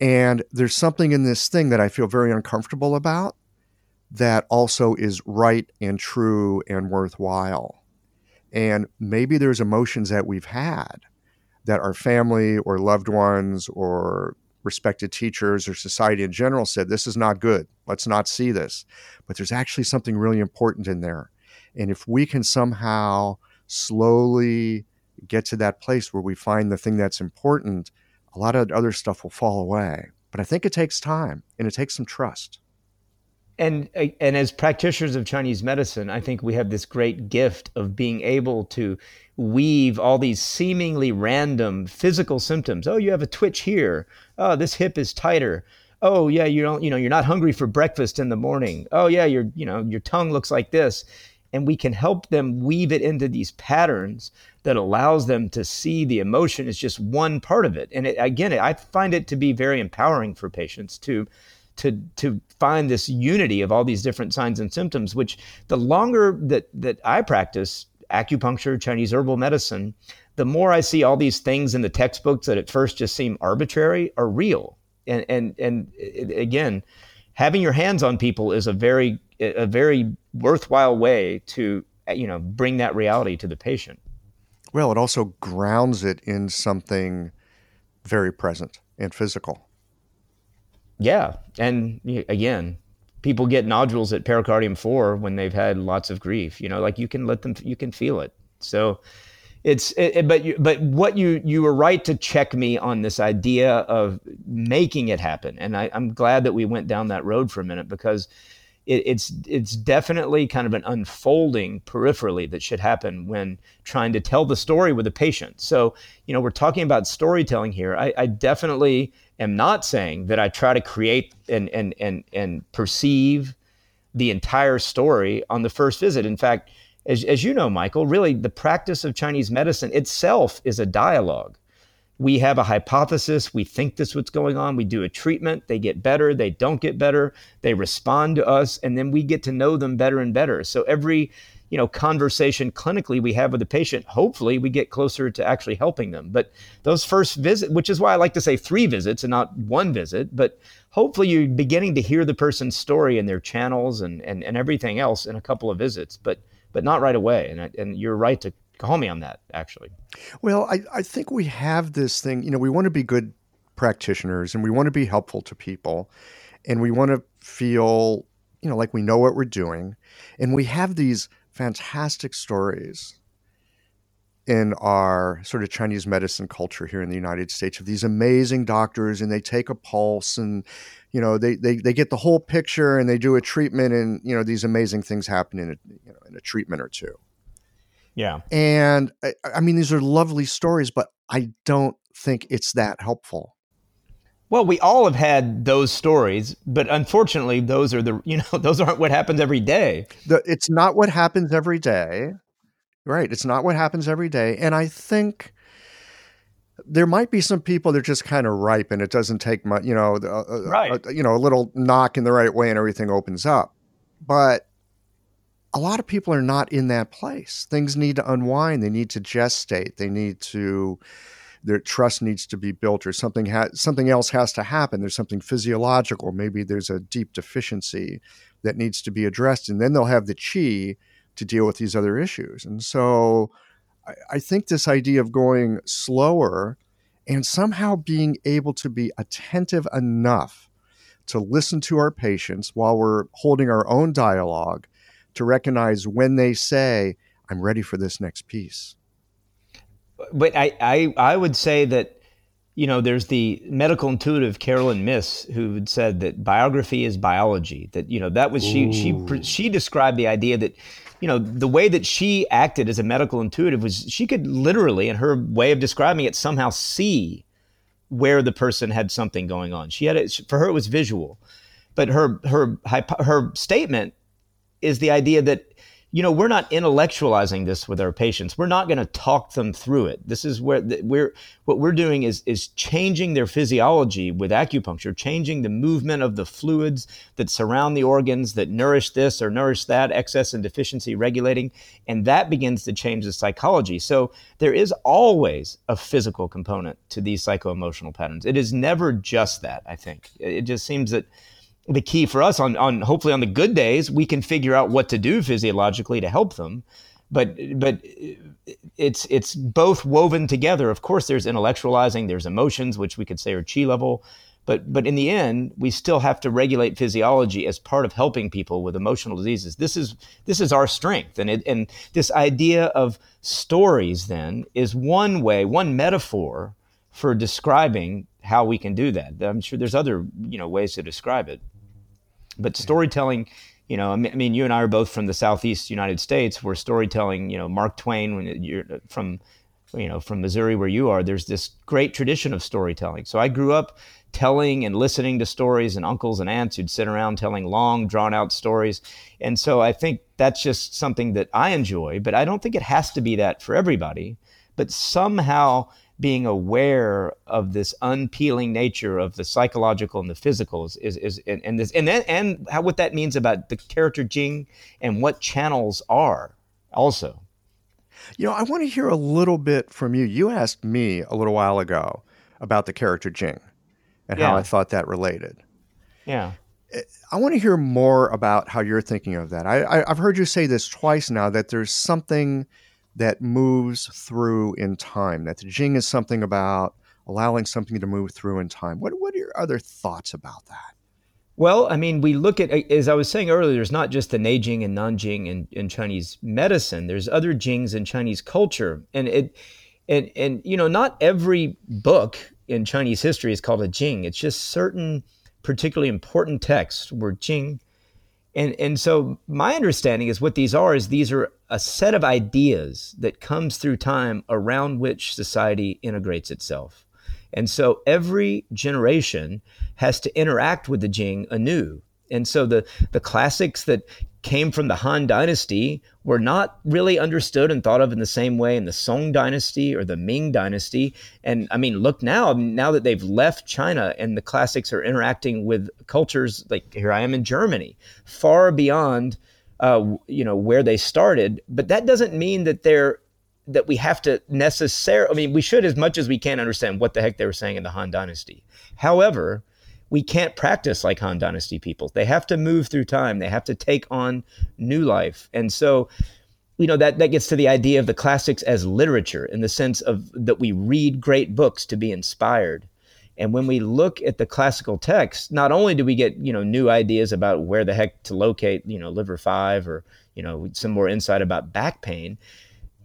[SPEAKER 2] And there's something in this thing that I feel very uncomfortable about that also is right and true and worthwhile. And maybe there's emotions that we've had that our family or loved ones or respected teachers or society in general said, this is not good. Let's not see this. But there's actually something really important in there. And if we can somehow slowly get to that place where we find the thing that's important, a lot of other stuff will fall away. But I think it takes time and it takes some trust.
[SPEAKER 1] And uh, and as practitioners of Chinese medicine, I think we have this great gift of being able to weave all these seemingly random physical symptoms. Oh, you have a twitch here. Oh, this hip is tighter. Oh, yeah, you don't, you know, you're not hungry for breakfast in the morning. Oh, yeah, your, you know, your tongue looks like this and we can help them weave it into these patterns that allows them to see the emotion as just one part of it. And it, again i find it to be very empowering for patients to to to find this unity of all these different signs and symptoms which the longer that that i practice acupuncture chinese herbal medicine the more i see all these things in the textbooks that at first just seem arbitrary are real. And and and again having your hands on people is a very a very worthwhile way to you know bring that reality to the patient.
[SPEAKER 2] Well it also grounds it in something very present and physical.
[SPEAKER 1] Yeah. And again people get nodules at pericardium 4 when they've had lots of grief you know like you can let them you can feel it. So it's it, but you, but what you you were right to check me on this idea of making it happen and I, i'm glad that we went down that road for a minute because it, it's it's definitely kind of an unfolding peripherally that should happen when trying to tell the story with a patient. So you know we're talking about storytelling here. I, I definitely am not saying that I try to create and and and and perceive the entire story on the first visit. In fact, as, as you know, Michael, really the practice of Chinese medicine itself is a dialogue. We have a hypothesis. We think this is what's going on. We do a treatment. They get better. They don't get better. They respond to us and then we get to know them better and better. So every you know conversation clinically we have with the patient hopefully we get closer to actually helping them. But those first visit which is why i like to say three visits and not one visit but hopefully you're beginning to hear the person's story and their channels and, and, and everything else in a couple of visits. But but not right away. And, and you're right to call me on that actually.
[SPEAKER 2] Well I, I think we have this thing you know we want to be good practitioners and we want to be helpful to people and we want to feel you know like we know what we're doing. And we have these fantastic stories in our sort of Chinese medicine culture here in the United States of these amazing doctors and they take a pulse and you know they, they they get the whole picture and they do a treatment and you know these amazing things happen in a you know in a treatment or two
[SPEAKER 1] yeah.
[SPEAKER 2] And I, I mean, these are lovely stories, but I don't think it's that helpful.
[SPEAKER 1] Well, we all have had those stories, but unfortunately, those are the you know those aren't what happens every day.
[SPEAKER 2] The, it's not what happens every day, right? It's not what happens every day, and I think there might be some people that are just kind of ripe and it doesn't take much, you know, uh, right. you know, a little knock in the right way and everything opens up. But a lot of people are not in that place. Things need to unwind. They need to gestate. They need to their trust needs to be built or something ha- something else has to happen there's something physiological maybe there's a deep deficiency that needs to be addressed and then they'll have the chi to deal with these other issues and so I, I think this idea of going slower and somehow being able to be attentive enough to listen to our patients while we're holding our own dialogue to recognize when they say i'm ready for this next piece
[SPEAKER 1] but I, I, I would say that, you know, there's the medical intuitive Caroline Myss who had said that biography is biology. That you know that was she she she described the idea that, you know, the way that she acted as a medical intuitive was she could literally, in her way of describing it, somehow see where the person had something going on. She had it for her it was visual, but her her her statement is the idea that you know, we're not intellectualizing this with our patients. We're not going to talk them through it. This is where the, we're what we're doing is is changing their physiology with acupuncture, changing the movement of the fluids that surround the organs that nourish this or nourish that, excess and deficiency regulating, and that begins to change the psychology. So there is always a physical component to these psycho-emotional patterns. It is never just that, I think. It just seems that the key for us on, on hopefully on the good days we can figure out what to do physiologically to help them. But but it's it's both woven together. Of course there's intellectualizing there's emotions which we could say are chi level. But but in the end we still have to regulate physiology as part of helping people with emotional diseases. This is this is our strength. And it, and this idea of stories then is one way one metaphor for describing how we can do that. I'm sure there's other you know ways to describe it but storytelling, you know, I mean, you and I are both from the Southeast United States, where storytelling, you know, Mark Twain, when you're uh, from, you know, from Missouri where you are, there's this great tradition of storytelling. So I grew up telling and listening to stories and uncles and aunts who'd sit around telling long drawn out stories. And so i think that's just something that i enjoy but i don't think it has to be that for everybody. But somehow being aware of this unpeeling nature of the psychological and the physical is, is, is and, and this and then and how what that means about the character Jing and what channels are also.
[SPEAKER 2] You know, I want to hear a little bit from you. You asked me a little while ago about the character Jing and yeah. how I thought that related.
[SPEAKER 1] Yeah.
[SPEAKER 2] Eh, I want to hear more about how you're thinking of that. I, I, I've heard you say this twice now that there's something that moves through in time. That the Jing is something about allowing something to move through in time. What what are your other thoughts about that?
[SPEAKER 1] Well, I mean, we look at as I was saying earlier. There's not just the Neijing and Nanjing in, in Chinese medicine. There's other Jings in Chinese culture, and it and and you know, not every book in Chinese history is called a Jing. It's just certain particularly important texts were Jing and and so my understanding is what these are is these are a set of ideas that comes through time around which society integrates itself. And so every generation has to interact with the Jing anew. And so the the classics that came from the Han Dynasty were not really understood and thought of in the same way in the Song Dynasty or the Ming Dynasty. And I mean, look now, now that they've left China and the classics are interacting with cultures like here I am in Germany, far beyond, uh, you know, where they started. But that doesn't mean that they're that we have to necessarily. I mean, we should as much as we can understand what the heck they were saying in the Han Dynasty. However, we can't practice like Han Dynasty people. They have to move through time. They have to take on new life. And so, you know, that, that gets to the idea of the classics as literature in the sense of that we read great books to be inspired. And when we look at the classical texts, not only do we get, you know, new ideas about where the heck to locate, you know, liver five or, you know, some more insight about back pain,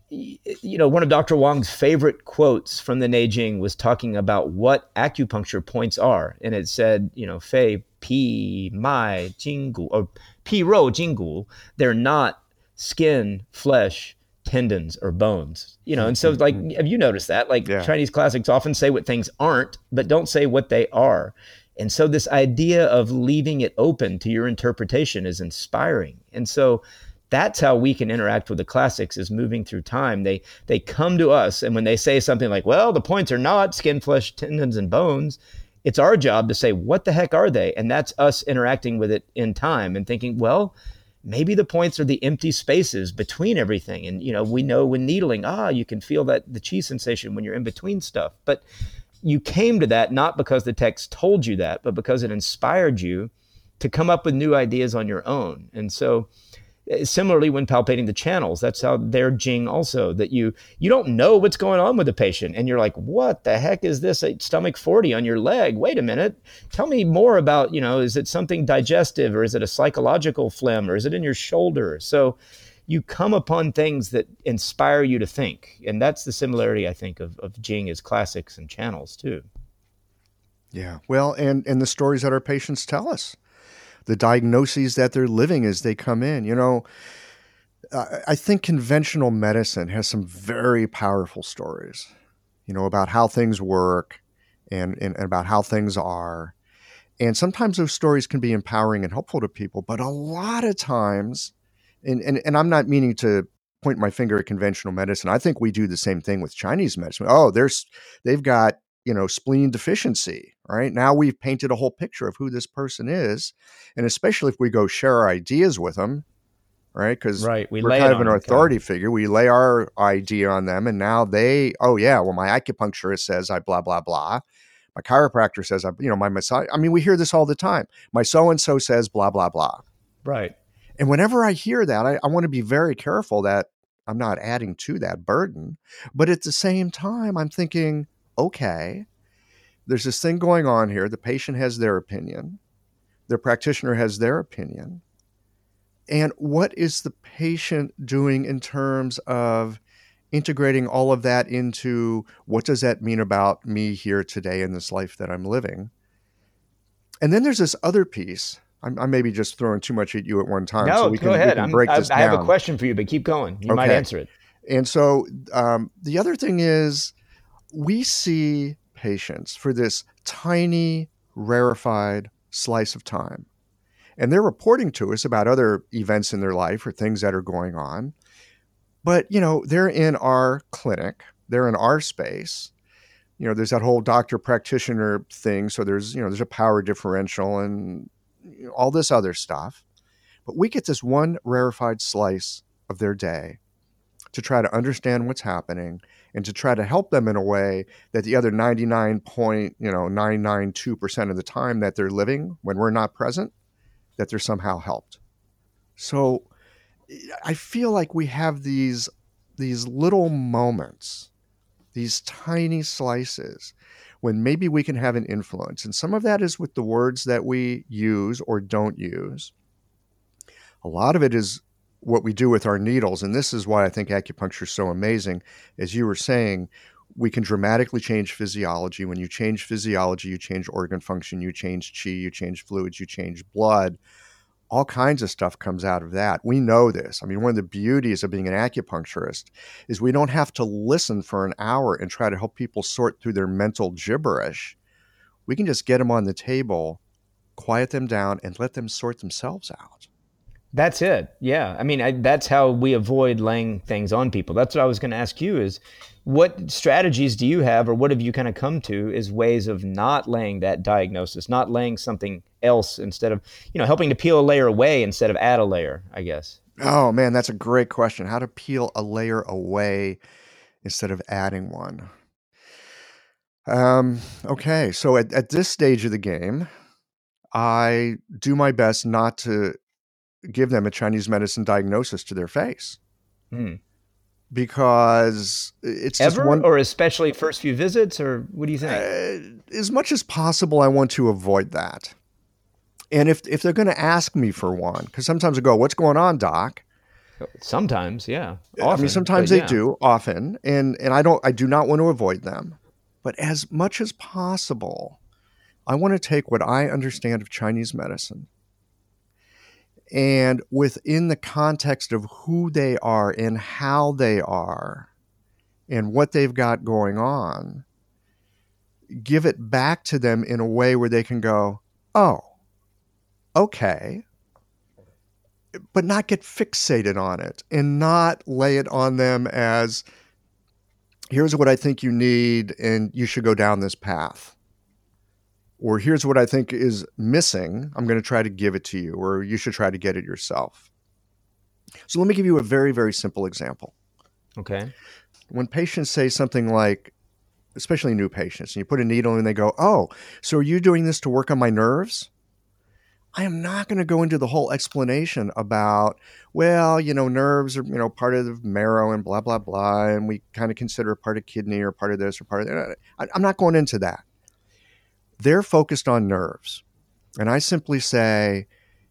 [SPEAKER 1] you know, one of Dr. Wang's favorite quotes from the Neijing was talking about what acupuncture points are. And it said, you know, Fei, Pi, Mai, Jingu, or Pi Ro, Jingu. They're not skin, flesh, tendons, or bones. You know, and so, like, mm-hmm. have you noticed that? Like, yeah. Chinese classics often say what things aren't, but don't say what they are. And so, this idea of leaving it open to your interpretation is inspiring. And so, that's how we can interact with the classics is moving through time. They they come to us and when they say something like well the points are not skin flesh tendons and bones it's our job to say what the heck are they? And that's us interacting with it in time and thinking well maybe the points are the empty spaces between everything. And you know we know when needling ah you can feel that the chi sensation when you're in between stuff. But you came to that not because the text told you that but because it inspired you to come up with new ideas on your own. And so Eh, similarly when palpating the channels that's how they're jing also that you you don't know what's going on with the patient and you're like what the heck is this? A stomach 40 on your leg? Wait a minute. Tell me more about you know is it something digestive or is it a psychological phlegm or is it in your shoulder so you come upon things that inspire you to think and that's the similarity i think of, of jing as classics and channels too.
[SPEAKER 2] Yeah. Well and and the stories that our patients tell us the diagnoses that they're living as they come in. You know, I think conventional medicine has some very powerful stories, you know, about how things work and, and, and about how things are. And sometimes those stories can be empowering and helpful to people, but a lot of times, and, and, and I'm not meaning to point my finger at conventional medicine. I think we do the same thing with Chinese medicine. Oh, there's they've got you know spleen deficiency right? Now we've painted a whole picture of who this person is and especially if we go share our ideas with them right? Because
[SPEAKER 1] right
[SPEAKER 2] we are kind of an authority of. figure. We lay our idea on them and now they oh yeah well my acupuncturist says i blah blah blah. My chiropractor says i you know my massage i mean we hear this all the time. My so and so says blah blah blah.
[SPEAKER 1] Right.
[SPEAKER 2] And whenever i hear that I, I want to be very careful that i'm not adding to that burden but at the same time i'm thinking okay, there's this thing going on here. The patient has their opinion, the practitioner has their opinion. And what is the patient doing in terms of integrating all of that into what does that mean about me here today in this life that I'm living? And then there's this other piece. I'm, I'm maybe just throwing too much at you at one time.
[SPEAKER 1] No, so we go can, ahead. We can I, I have a question for you, but keep going. You okay. might answer it.
[SPEAKER 2] And so um, the other thing is we see patients for this tiny, rarefied slice of time. And they're reporting to us about other events in their life or things that are going on. But, you know, they're in our clinic, they're in our space. You know, there's that whole doctor practitioner thing. So there's, you know, there's a power differential and all this other stuff. But we get this one rarefied slice of their day to try to understand what's happening and to try to help them in a way that the other 99 point, you know, 992% of the time that they're living when we're not present, that they're somehow helped. So I feel like we have these these little moments, these tiny slices when maybe we can have an influence. And some of that is with the words that we use or don't use. A lot of it is what we do with our needles. And this is why I think acupuncture is so amazing. As you were saying, we can dramatically change physiology. When you change physiology, you change organ function, you change chi, you change fluids, you change blood. All kinds of stuff comes out of that. We know this. I mean, one of the beauties of being an acupuncturist is we don't have to listen for an hour and try to help people sort through their mental gibberish. We can just get them on the table, quiet them down, and let them sort themselves out.
[SPEAKER 1] That's it. Yeah. I mean, I, that's how we avoid laying things on people. That's what I was going to ask you is what strategies do you have or what have you kind of come to is ways of not laying that diagnosis, not laying something else instead of, you know, helping to peel a layer away instead of add a layer, I guess.
[SPEAKER 2] Oh man, that's a great question. How to peel a layer away instead of adding one. Um, okay, so at, at this stage of the game, I do my best not to give them a Chinese medicine diagnosis to their face. Hmm. Because it's
[SPEAKER 1] ever
[SPEAKER 2] one,
[SPEAKER 1] or especially first few visits, or what do you think?
[SPEAKER 2] Uh, as much as possible, I want to avoid that. And if if they're going to ask me for one, because sometimes I go, "What's going on, doc?"
[SPEAKER 1] Sometimes, yeah.
[SPEAKER 2] Often, I mean, sometimes they yeah. do, often, and and I don't, I do not want to avoid them, but as much as possible, I want to take what I understand of Chinese medicine and within the context of who they are and how they are and what they've got going on, give it back to them in a way where they can go, oh, okay. but not get fixated on it and not lay it on them as here's what I think you need and you should go down this path. Or here's what I think is missing. I'm going to try to give it to you, or you should try to get it yourself. So let me give you a very, very simple example.
[SPEAKER 1] Okay.
[SPEAKER 2] When patients say something like, especially new patients, and you put a needle and they go, Oh, so are you doing this to work on my nerves? I am not going to go into the whole explanation about, well, you know, nerves are, you know, part of the marrow and blah, blah, blah. And we kind of consider part of kidney or part of this or part of that. I'm not going into that. They're focused on nerves. And I simply say,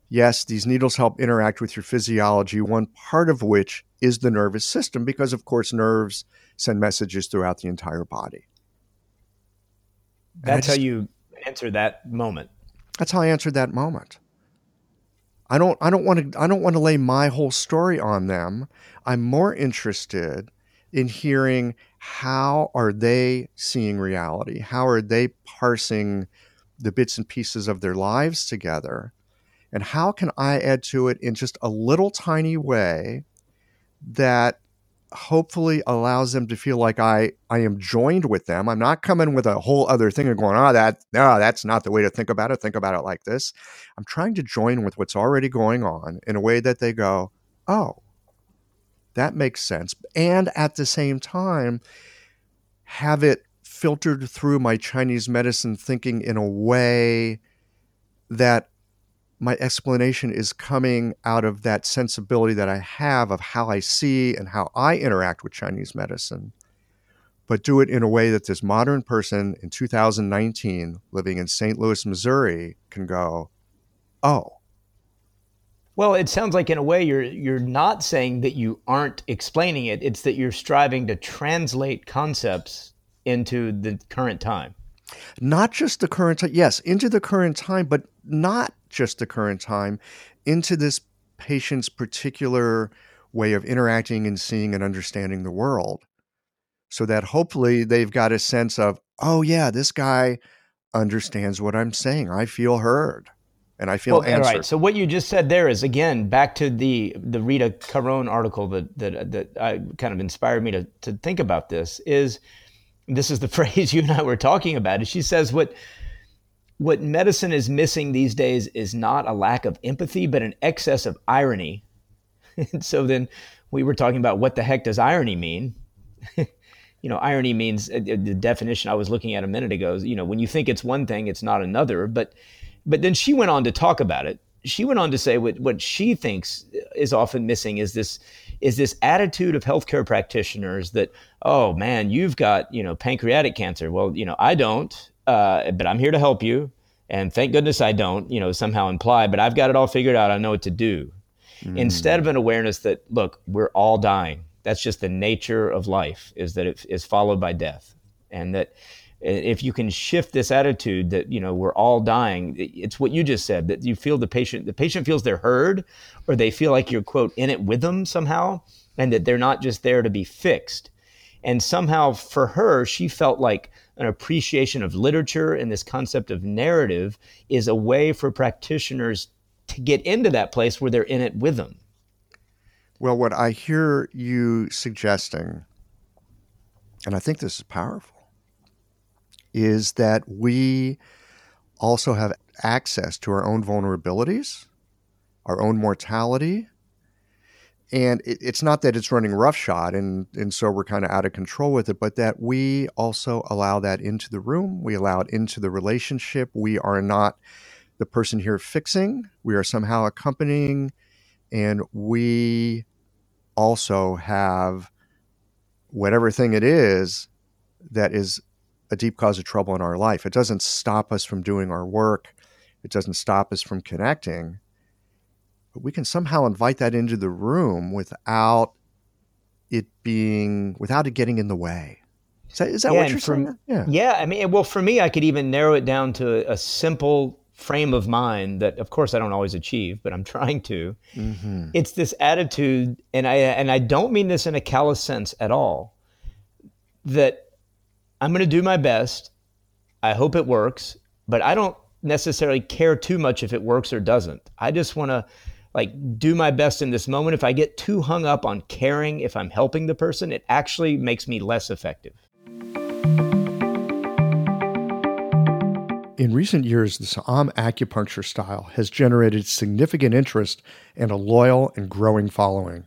[SPEAKER 2] yes, these needles help interact with your physiology, one part of which is the nervous system, because of course, nerves send messages throughout the entire body.
[SPEAKER 1] That's just, how you answer that moment.
[SPEAKER 2] That's how I answered that moment. I don't I don't want to I don't want to lay my whole story on them. I'm more interested in hearing how are they seeing reality? How are they parsing the bits and pieces of their lives together? And how can I add to it in just a little tiny way that hopefully allows them to feel like I I am joined with them. I'm not coming with a whole other thing and going, oh, that no, that's not the way to think about it. Think about it like this. I'm trying to join with what's already going on in a way that they go, oh, that makes sense. And at the same time, have it filtered through my Chinese medicine thinking in a way that my explanation is coming out of that sensibility that I have of how I see and how I interact with Chinese medicine, but do it in a way that this modern person in 2019 living in St. Louis, Missouri can go, oh.
[SPEAKER 1] Well, it sounds like in a way you're you're not saying that you aren't explaining it. It's that you're striving to translate concepts into the current time.
[SPEAKER 2] Not just the current time, yes, into the current time, but not just the current time, into this patient's particular way of interacting and seeing and understanding the world. So that hopefully they've got a sense of, oh, yeah, this guy understands what I'm saying. I feel heard and I feel well, answered. All right.
[SPEAKER 1] So what you just said there is again back to the the Rita Charon article that that that I, kind of inspired me to to think about this is this is the phrase you and I were talking about. Is she says what what medicine is missing these days is not a lack of empathy, but an excess of irony. and so then we were talking about what the heck does irony mean? you know, irony means uh, the definition I was looking at a minute ago. Is, you know, when you think it's one thing, it's not another. But but then she went on to talk about it. She went on to say what what she thinks is often missing is this is this attitude of healthcare practitioners that oh man you've got you know pancreatic cancer well you know I don't uh, but I'm here to help you. And thank goodness I don't, you know, somehow imply, but I've got it all figured out. I know what to do. Mm. Instead of an awareness that, look, we're all dying. That's just the nature of life, is that it is followed by death. And that if you can shift this attitude that, you know, we're all dying, it's what you just said, that you feel the patient, the patient feels they're heard, or they feel like you're, quote, in it with them somehow, and that they're not just there to be fixed. And somehow for her, she felt like an appreciation of literature and this concept of narrative is a way for practitioners to get into that place where they're in it with them.
[SPEAKER 2] Well, what I hear you suggesting, and I think this is powerful, is that we also have access to our own vulnerabilities, our own mortality, and it, it's not that it's running roughshod and and so we're kind of out of control with it but that we also allow that into the room. We allow it into the relationship. We are not the person here fixing. We are somehow accompanying. And we also have whatever thing it is that is a deep cause of trouble in our life it doesn't stop us from doing our work it doesn't stop us from connecting but we can somehow invite that into the room without it being without it getting in the way. Is that, is that yeah, what you're for, saying?
[SPEAKER 1] Yeah. Yeah. I mean, well, for me, I could even narrow it down to a simple frame of mind that, of course, I don't always achieve, but I'm trying to. Mm-hmm. It's this attitude, and I and I don't mean this in a callous sense at all. That I'm going to do my best. I hope it works, but I don't necessarily care too much if it works or doesn't. I just want to like do my best in this moment. If I get too hung up on caring if I'm helping the person, it actually makes me less effective.
[SPEAKER 2] In recent years, the Sa'am acupuncture style has generated significant interest and a loyal and growing following.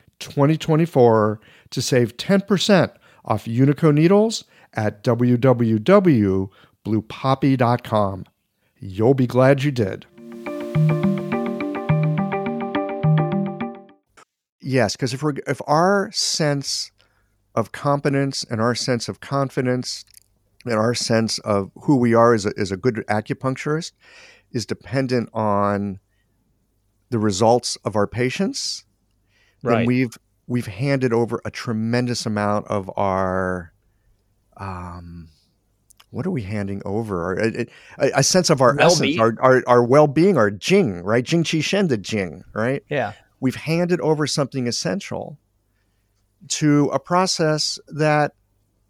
[SPEAKER 2] QI2024 to save 10% off Unico needles at www.bluepoppy.com. You'll be glad you did. Yes, because if we if our sense of competence and our sense of confidence and our sense of who we are as a, as a good acupuncturist is dependent on the results of our patients,
[SPEAKER 1] Right.
[SPEAKER 2] then we've we've handed over a tremendous amount of our um what are we handing over? A, a, a sense of our essence,
[SPEAKER 1] Well-being.
[SPEAKER 2] our, our, our well-being, our jing, right? Jing Qi Shen the jing, right?
[SPEAKER 1] Yeah.
[SPEAKER 2] we've handed over something essential to a process that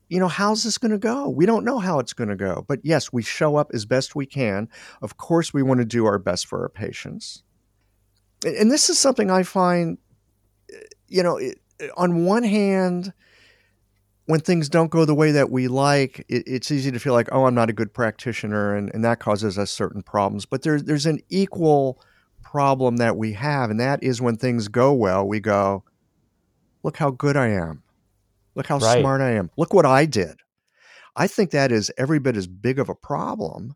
[SPEAKER 2] you know how's this going to go we don't know how it's going to go but yes we show up as best we can of course we want to do our best for our patients and this is something i find you know it, on one hand when things don't go the way that we like it, it's easy to feel like oh i'm not a good practitioner and, and that causes us certain problems but there's there's an equal problem that we have, and that is when things go well, we go, Look how good I am. Look how
[SPEAKER 1] Right.
[SPEAKER 2] smart I am. Look what I did. I think that is every bit as big of a problem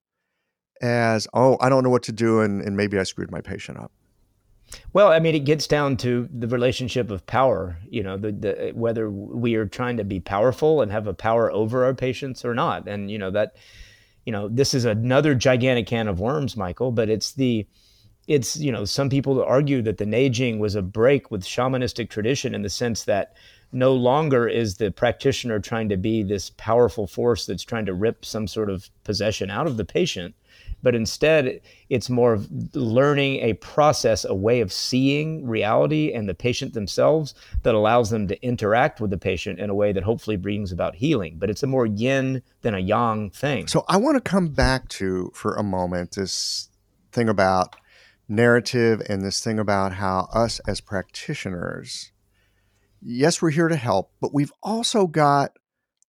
[SPEAKER 2] as, Oh, I don't know what to do, and, and maybe I screwed my patient up.
[SPEAKER 1] Well, I mean, it gets down to the relationship of power. You know, the, the whether we are trying to be powerful and have a power over our patients or not. And you know that, you know, this is another gigantic can of worms, Michael. But it's the, it's you know, some people argue that the Neijing was a break with shamanistic tradition in the sense that no longer is the practitioner trying to be this powerful force that's trying to rip some sort of possession out of the patient but instead it's more of learning a process a way of seeing reality and the patient themselves that allows them to interact with the patient in a way that hopefully brings about healing but it's a more yin than a yang thing
[SPEAKER 2] So I want to come back to for a moment this thing about narrative and this thing about how us as practitioners, yes, we're here to help, but we've also got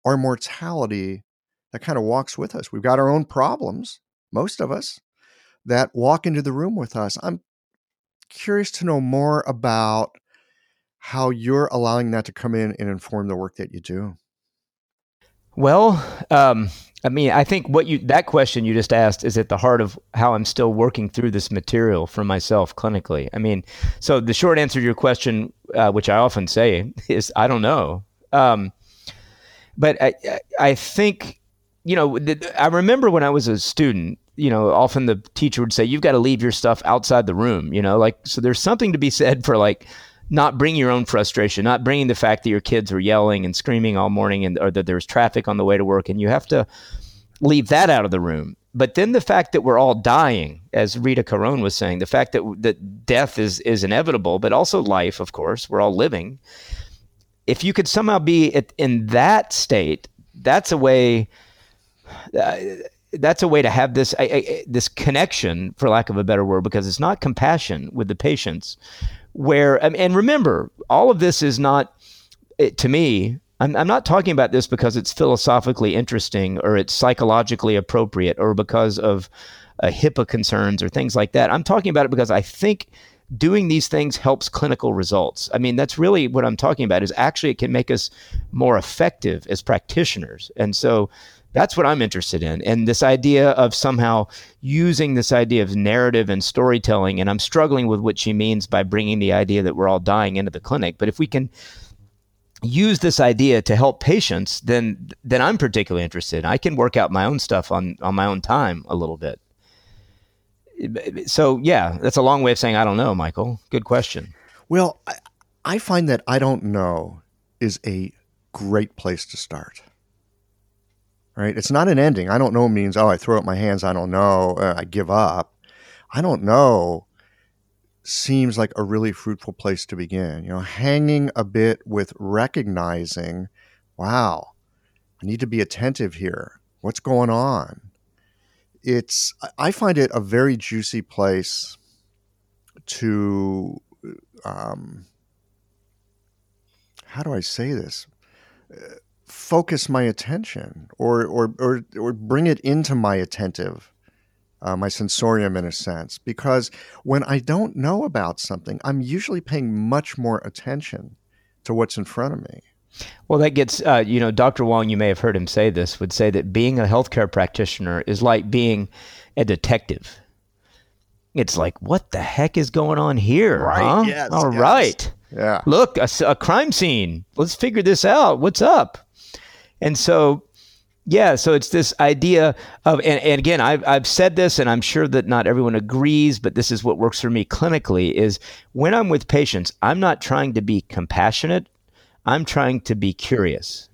[SPEAKER 2] our mortality that kind of walks with us. We've got our own problems, most of us, that walk into the room with us. I'm curious to know more about how you're allowing that to come in and inform the work that you do.
[SPEAKER 1] Well, um, I mean, I think what you that question you just asked is at the heart of how I'm still working through this material for myself clinically. I mean, so the short answer to your question, uh, which I often say, is I don't know. Um, but I, I- think, you know, I remember when I was a student, you know, often the teacher would say, "You've got to leave your stuff outside the room." You know, like so. There's something to be said for like not bringing your own frustration, not bringing the fact that your kids were yelling and screaming all morning, and or that there's traffic on the way to work, and you have to leave that out of the room. But then the fact that we're all dying, as Rita Charon was saying, the fact that that death is is inevitable, but also life, of course, we're all living. If you could somehow be at, in that state, that's a way. Uh, that's a way to have this I, I, this connection, for lack of a better word, because it's not compassion with the patients. Where and remember, all of this is not it, to me. I'm, I'm not talking about this because it's philosophically interesting or it's psychologically appropriate or because of uh, HIPAA concerns or things like that. I'm talking about it because I think doing these things helps clinical results. I mean, that's really what I'm talking about is actually it can make us more effective as practitioners. And so that's what I'm interested in. And this idea of somehow using this idea of narrative and storytelling. And I'm struggling with what she means by bringing the idea that we're all dying into the clinic. But if we can use this idea to help patients, then then I'm particularly interested. I can work out my own stuff on on my own time a little bit. So yeah, that's a long way of saying I don't know, Michael. Good question.
[SPEAKER 2] Well, I, I find that I don't know is a great place to start. Right? It's not an ending. I don't know means oh I throw up my hands. I don't know. Uh, I give up. I don't know seems like a really fruitful place to begin. You know, hanging a bit with recognizing, wow, I need to be attentive here. What's going on? It's I find it a very juicy place to um, how do I say this? Focus my attention or, or or or bring it into my attentive uh, my sensorium in a sense, because when I don't know about something, I'm usually paying much more attention to what's in front of me.
[SPEAKER 1] Well, that gets, uh, you know, Dr. Wang, you may have heard him say this, would say that being a healthcare practitioner is like being a detective. It's like, what the heck is going on here?
[SPEAKER 2] Right.
[SPEAKER 1] Huh?
[SPEAKER 2] Yes,
[SPEAKER 1] All
[SPEAKER 2] yes.
[SPEAKER 1] right.
[SPEAKER 2] Yeah.
[SPEAKER 1] Look, a, a crime scene. Let's figure this out. What's up? And so yeah, so it's this idea of, and, and, again, I've, I've said this, and I'm sure that not everyone agrees, but this is what works for me clinically is when I'm with patients, I'm not trying to be compassionate, I'm trying to be curious.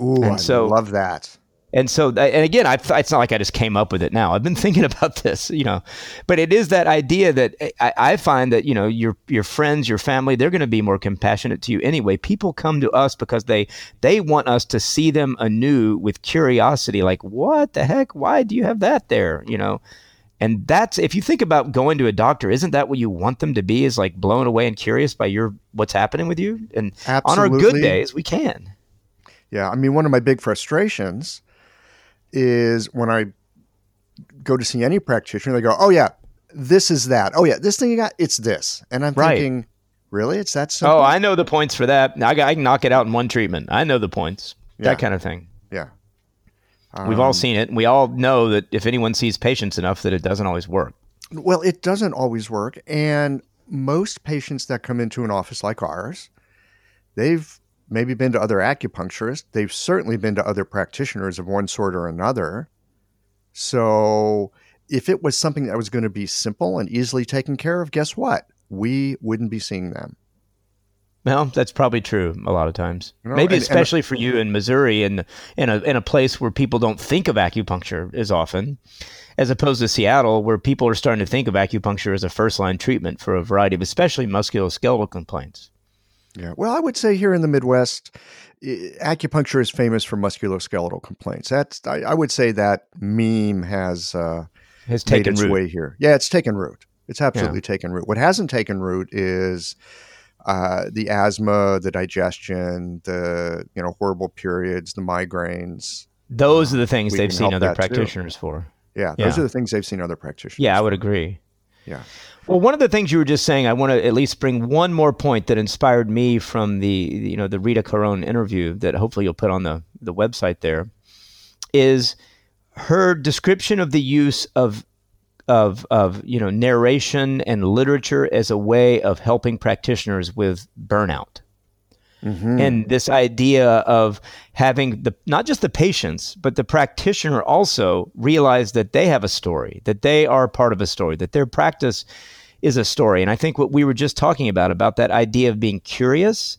[SPEAKER 2] Ooh, and I so, love that.
[SPEAKER 1] And so, and again, I, it's not like I just came up with it now. I've been thinking about this, you know, but it is that idea that eh, I, I find that, you know, your, your friends, your family, they're going to be more compassionate to you anyway. People come to us because they, they want us to see them anew with curiosity. Like, what the heck? Why do you have that there? You know? And that's, if you think about going to a doctor, isn't that what you want them to be is like blown away and curious by your, what's happening with you? And
[SPEAKER 2] Absolutely.
[SPEAKER 1] on our good days, we can.
[SPEAKER 2] Yeah. I mean, one of my big frustrations is when I go to see any practitioner, they go, "Oh yeah, this is that. Oh yeah, this thing you got, it's this." And I'm right. thinking, really, it's that simple?
[SPEAKER 1] Oh, I know the points for that. I, I can knock it out in one treatment. I know the points. Yeah. That kind of thing.
[SPEAKER 2] Yeah.
[SPEAKER 1] Um, We've all um, seen it. And we all know that if anyone sees patients enough, that it doesn't always work.
[SPEAKER 2] Well, it doesn't always work, and most patients that come into an office like ours, they've maybe been to other acupuncturists. They've certainly been to other practitioners of one sort or another. So if it was something that was going to be simple and easily taken care of, guess what? We wouldn't be seeing them.
[SPEAKER 1] Well, that's probably true a lot of times. You know, Maybe and, especially and, for you in Missouri and in a in a place where people don't think of acupuncture as often, as opposed to Seattle, where people are starting to think of acupuncture as a first line treatment for a variety of, especially musculoskeletal complaints.
[SPEAKER 2] Yeah. Well, I would say here in the Midwest, acupuncture is famous for musculoskeletal complaints. That's I, I would say that meme has uh,
[SPEAKER 1] has taken
[SPEAKER 2] its
[SPEAKER 1] root.
[SPEAKER 2] way here. Yeah, it's taken root. It's absolutely yeah. taken root. What hasn't taken root is uh, the asthma, the digestion, the you know horrible periods, the migraines.
[SPEAKER 1] Those are the things they've seen other practitioners
[SPEAKER 2] too.
[SPEAKER 1] for.
[SPEAKER 2] Yeah, those yeah. are the things they've seen other practitioners.
[SPEAKER 1] Yeah, I would agree.
[SPEAKER 2] Yeah.
[SPEAKER 1] Well, one of the things you were just saying, I want to at least bring one more point that inspired me from the you know the Rita Charon interview that hopefully you'll put on the the website there, is her description of the use of of of you know narration and literature as a way of helping practitioners with burnout. Mm-hmm. And this idea of having the not just the patients, but the practitioner also realize that they have a story, that they are part of a story, that their practice is a story. And I think what we were just talking about, about that idea of being curious,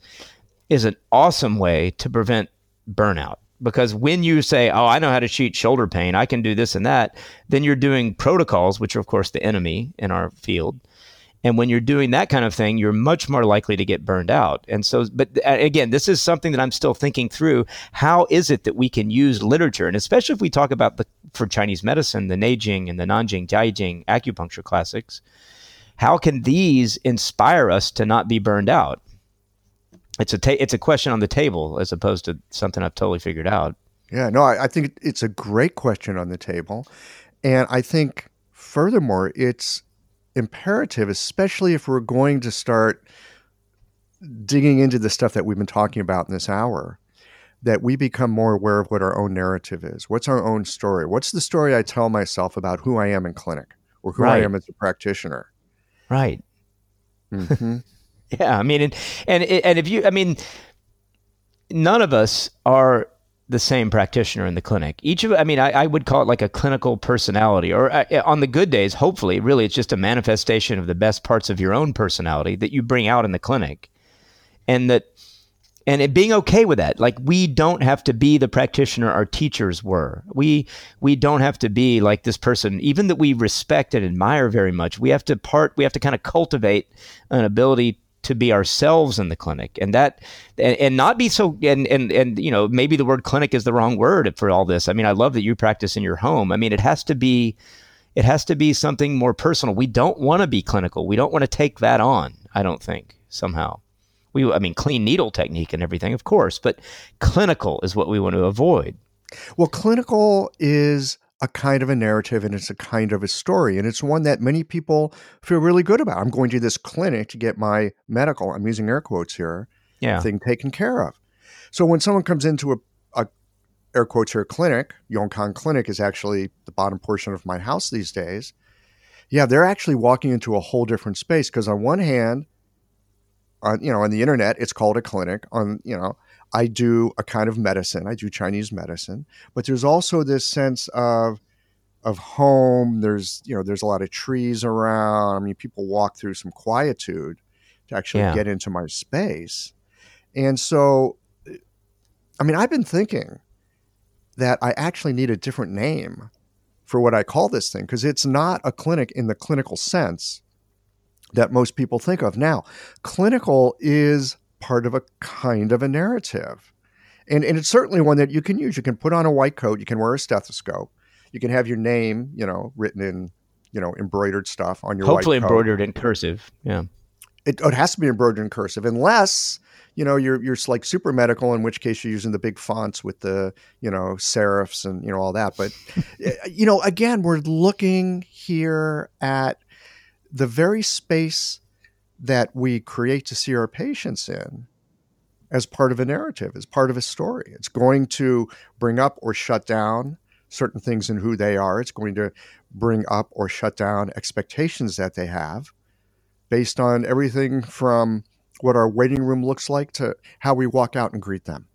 [SPEAKER 1] is an awesome way to prevent burnout. Because when you say, Oh, I know how to treat shoulder pain, I can do this and that, then you're doing protocols, which are, of course, the enemy in our field and when you're doing that kind of thing, you're much more likely to get burned out. And so, but uh, again, this is something that I'm still thinking through. How is it that we can use literature, and especially if we talk about the for Chinese medicine, the Neijing and the Nanjing, Jiayijing acupuncture classics, how can these inspire us to not be burned out? It's a ta- it's a question on the table as opposed to something I've totally figured out.
[SPEAKER 2] Yeah, no, I, I think it's a great question on the table, and I think furthermore, it's imperative, especially if we're going to start digging into the stuff that we've been talking about in this hour, that we become more aware of what our own narrative is. What's our own story? What's the story I tell myself about who I am in clinic or who
[SPEAKER 1] Right.
[SPEAKER 2] I am as a practitioner?
[SPEAKER 1] Right.
[SPEAKER 2] hmm
[SPEAKER 1] Yeah, I mean, and and and if you, I mean, none of us are the same practitioner in the clinic. Each of, I mean, I, I would call it like a clinical personality, or uh, on the good days, hopefully, really, it's just a manifestation of the best parts of your own personality that you bring out in the clinic, and that, and it being okay with that. Like we don't have to be the practitioner our teachers were. We we don't have to be like this person, even that we respect and admire very much. We have to part. We have to kind of cultivate an ability to be ourselves in the clinic. And that and, and not be so and and and you know maybe the word clinic is the wrong word for all this. I mean i love that you practice in your home. I mean it has to be it has to be something more personal. We don't want to be clinical. We don't want to take that on i don't think somehow. We i mean clean needle technique and everything of course but clinical is what we want to avoid.
[SPEAKER 2] Well, clinical is a kind of a narrative and it's a kind of a story. And it's one that many people feel really good about. I'm going to this clinic to get my medical, I'm using air quotes here,
[SPEAKER 1] yeah
[SPEAKER 2] thing taken care of. So when someone comes into a, a air quotes here clinic, Yongkang Clinic is actually the bottom portion of my house these days. Yeah, they're actually walking into a whole different space because on one hand, on you know, on the internet, it's called a clinic. On you know, I do a kind of medicine. I do Chinese medicine, but there's also this sense of of home. There's you know, there's a lot of trees around. I mean, people walk through some quietude to actually
[SPEAKER 1] Yeah.
[SPEAKER 2] get into my space. And so, I mean, I've been thinking that I actually need a different name for what I call this thing because it's not a clinic in the clinical sense that most people think of. Now, clinical is part of a kind of a narrative. And, and it's certainly one that you can use. You can put on a white coat, you can wear a stethoscope, you can have your name, you know, written in, you know, embroidered stuff on your
[SPEAKER 1] hopefully
[SPEAKER 2] white coat.
[SPEAKER 1] embroidered in cursive. Yeah.
[SPEAKER 2] It, it has to be embroidered in cursive unless you know you're you're like super medical in which case you're using the big fonts with the you know serifs and you know all that. But eh, you know again we're looking here at the very space that we create to see our patients in as part of a narrative as part of a story it's going to bring up or shut down certain things in who they are it's going to bring up or shut down expectations that they have based on everything from what our waiting room looks like to how we walk out and greet them.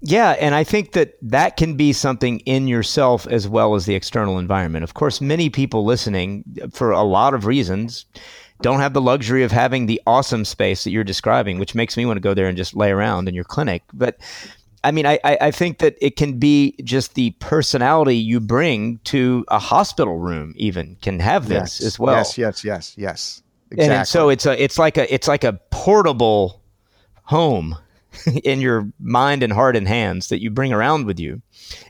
[SPEAKER 1] Yeah, and I think that that can be something in yourself as well as the external environment. Of course, many people listening, for a lot of reasons, don't have the luxury of having the awesome space that you're describing, which makes me want to go there and just lay around in your clinic. But I mean, I, I think that it can be just the personality you bring to a hospital room, even can have this as well.
[SPEAKER 2] Yes, yes, yes, yes.
[SPEAKER 1] And-
[SPEAKER 2] Exactly.
[SPEAKER 1] And so it's a it's like a it's like a portable home in your mind and heart and hands that you bring around with you.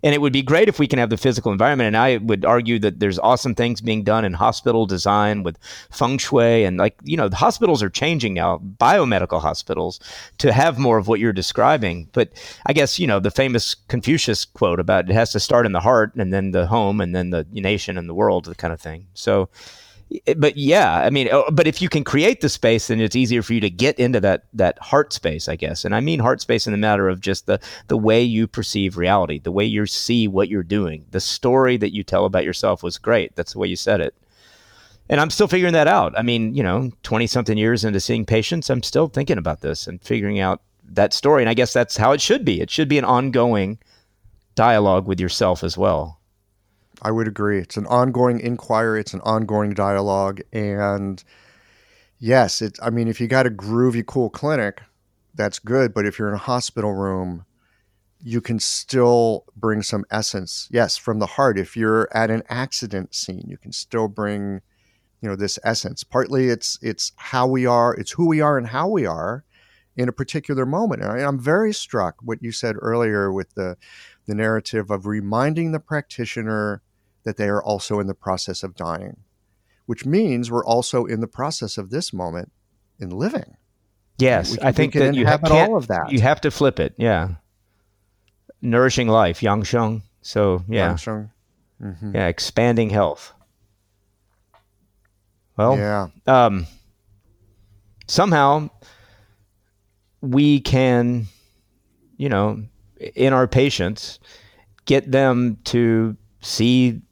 [SPEAKER 1] And it would be great if we can have the physical environment. And I would argue that there's awesome things being done in hospital design with feng shui and like you know the hospitals are changing now, biomedical hospitals, to have more of what you're describing. But I guess you know the famous Confucius quote about it has to start in the heart and then the home and then the nation and the world, the kind of thing. So Eh, but yeah, I mean, oh, but if you can create the space, then it's easier for you to get into that that heart space, I guess. And I mean heart space in the matter of just the the way you perceive reality, the way you see what you're doing. The story that you tell about yourself was great. That's the way you said it. And I'm still figuring that out. I mean, you know, 20 something years into seeing patients, I'm still thinking about this and figuring out that story. And I guess that's how it should be. It should be an ongoing dialogue with yourself as well.
[SPEAKER 2] I would agree. It's an ongoing inquiry, it's an ongoing dialogue. And yes, it I mean, if you got a groovy, cool clinic, that's good. But if you're in a hospital room, you can still bring some essence. Yes, from the heart. If you're at an accident scene, you can still bring, you know, this essence. Partly it's it's how we are, it's who we are and how we are in a particular moment. And I'm very struck what you said earlier with the the narrative of reminding the practitioner that they are also in the process of dying, which means we're also in the process of this moment in living.
[SPEAKER 1] Yes,
[SPEAKER 2] can-
[SPEAKER 1] I think that you ha-
[SPEAKER 2] all of that.
[SPEAKER 1] You have to flip it. Yeah. Nourishing life, yang sheng. So yeah,
[SPEAKER 2] Armstrong? Mhm.
[SPEAKER 1] yeah, expanding health. Well,
[SPEAKER 2] yeah.
[SPEAKER 1] um, somehow we can, you know, in our patients, get them to see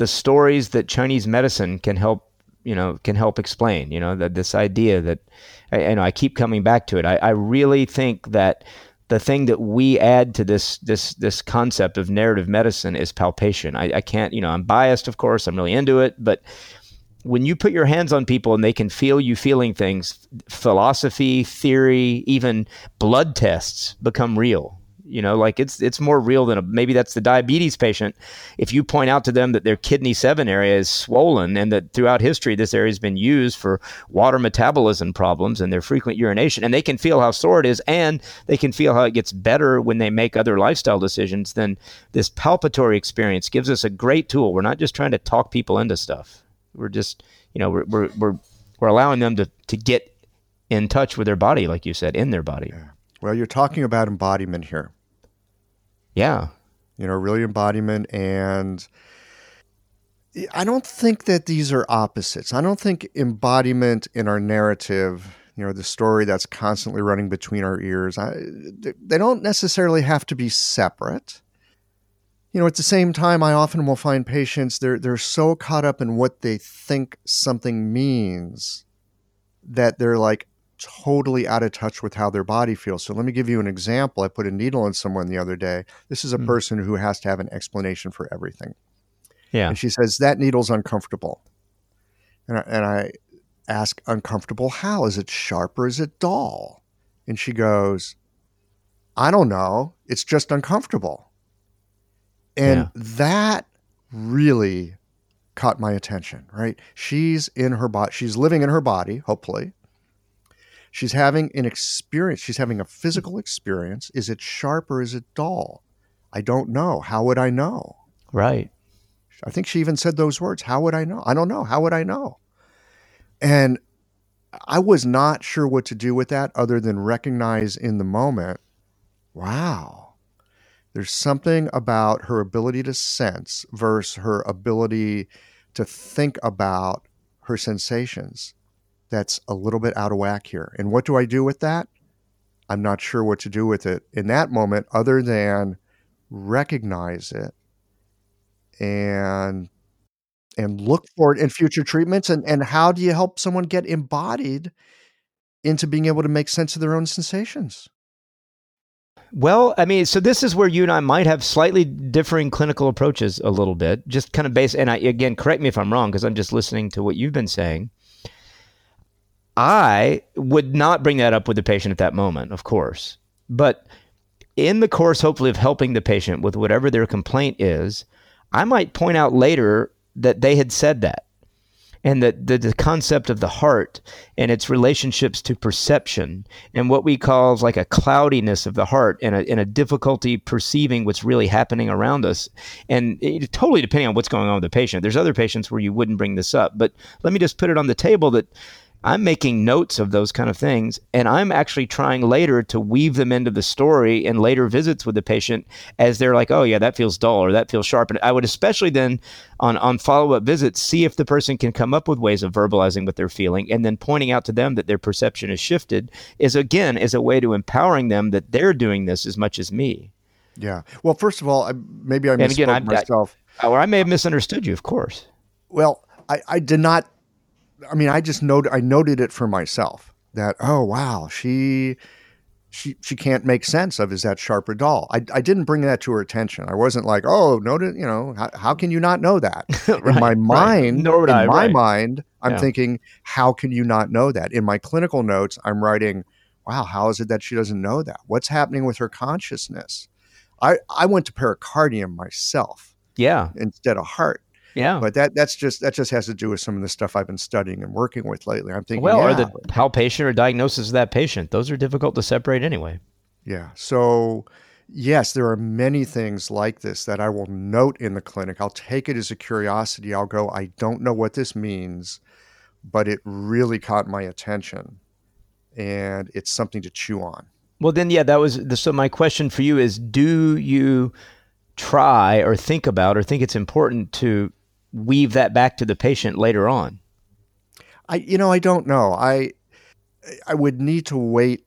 [SPEAKER 1] the stories that Chinese medicine can help, you know, can help explain. You know, that this idea that, I, know I keep coming back to it. I, I really think that the thing that we add to this this this concept of narrative medicine is palpation. I, I can't, you know, I'm biased, of course. I'm really into it, but when you put your hands on people and they can feel you feeling things, philosophy, theory, even blood tests become real. You know, like it's it's more real than a, maybe that's the diabetes patient. If you point out to them that their kidney seven area is swollen and that throughout history this area has been used for water metabolism problems and their frequent urination, and they can feel how sore it is, and they can feel how it gets better when they make other lifestyle decisions, then this palpatory experience gives us a great tool. We're not just trying to talk people into stuff. We're just, you know, we're we're we're, we're allowing them to to get in touch with their body, like you said, in their body.
[SPEAKER 2] Yeah. Well, you're talking about embodiment here.
[SPEAKER 1] Yeah.
[SPEAKER 2] You know, really embodiment. And I don't think that these are opposites. I don't think embodiment in our narrative, you know, the story that's constantly running between our ears, I, they don't necessarily have to be separate. You know, at the same time, I often will find patients, they're, they're so caught up in what they think something means that they're like, totally out of touch with how their body feels. So let me give you an example. I put a needle in someone the other day. This is a mm. person who has to have an explanation for everything.
[SPEAKER 1] Yeah.
[SPEAKER 2] And she says, That needle's uncomfortable. And I, and I ask, Uncomfortable how? Is it sharp or is it dull? And she goes, I don't know. It's just uncomfortable. And yeah. that really caught my attention, right? She's in her body, she's living in her body, hopefully. She's having an experience. She's having a physical experience. Is it sharp or is it dull? I don't know. How would I know?
[SPEAKER 1] Right.
[SPEAKER 2] I think she even said those words. How would I know? I don't know. How would I know? And I was not sure what to do with that other than recognize in the moment, wow, there's something about her ability to sense versus her ability to think about her sensations that's a little bit out of whack here. And what do I do with that? I'm not sure what to do with it in that moment other than recognize it and and look for it in future treatments and and how do you help someone get embodied into being able to make sense of their own sensations
[SPEAKER 1] well, I mean, so this is where you and I might have slightly differing clinical approaches a little bit, just kind of based. And I, again, correct me if I'm wrong, because I'm just listening to what you've been saying. I would not bring that up with the patient at that moment, of course. But in the course, hopefully, of helping the patient with whatever their complaint is, I might point out later that they had said that and that the, the, concept of the heart and its relationships to perception and what we call like a cloudiness of the heart and a, and a difficulty perceiving what's really happening around us and it, totally depending on what's going on with the patient there's other patients where you wouldn't bring this up but let me just put it on the table that I'm making notes of those kind of things, and I'm actually trying later to weave them into the story in later visits with the patient as they're like, "Oh yeah, that feels dull or that feels sharp." And I would especially then on on follow up visits see if the person can come up with ways of verbalizing what they're feeling, and then pointing out to them that their perception is shifted is again is a way to empowering them that they're doing this as much as me.
[SPEAKER 2] Yeah. Well, first of all, I, maybe I misspoke again, I, myself,
[SPEAKER 1] I, or I may have misunderstood you. Of course.
[SPEAKER 2] Well, I, I did not I mean, I just noted I noted it for myself that oh wow she she she can't make sense of is that sharp or dull. I, I didn't bring that to her attention. I wasn't like oh noted you know how, how can you not know that right, in my mind right. in I, my right. mind I'm yeah. thinking how can you not know that in my clinical notes I'm writing wow how is it that she doesn't know that what's happening with her consciousness. I I went to pericardium myself
[SPEAKER 1] yeah
[SPEAKER 2] instead of heart
[SPEAKER 1] yeah.
[SPEAKER 2] But that that's just that just has to do with some of the stuff I've been studying and working with lately. I'm thinking
[SPEAKER 1] Well,
[SPEAKER 2] yeah.
[SPEAKER 1] or the palpation or diagnosis of that patient. Those are difficult to separate anyway.
[SPEAKER 2] Yeah. So yes, there are many things like this that I will note in the clinic. I'll take it as a curiosity. I'll go, I don't know what this means, but it really caught my attention. And it's something to chew on.
[SPEAKER 1] Well, then, yeah, that was the, so. My question for you is: Do you try or think about or think it's important to weave that back to the patient later on?
[SPEAKER 2] I you know I don't know. I I would need to wait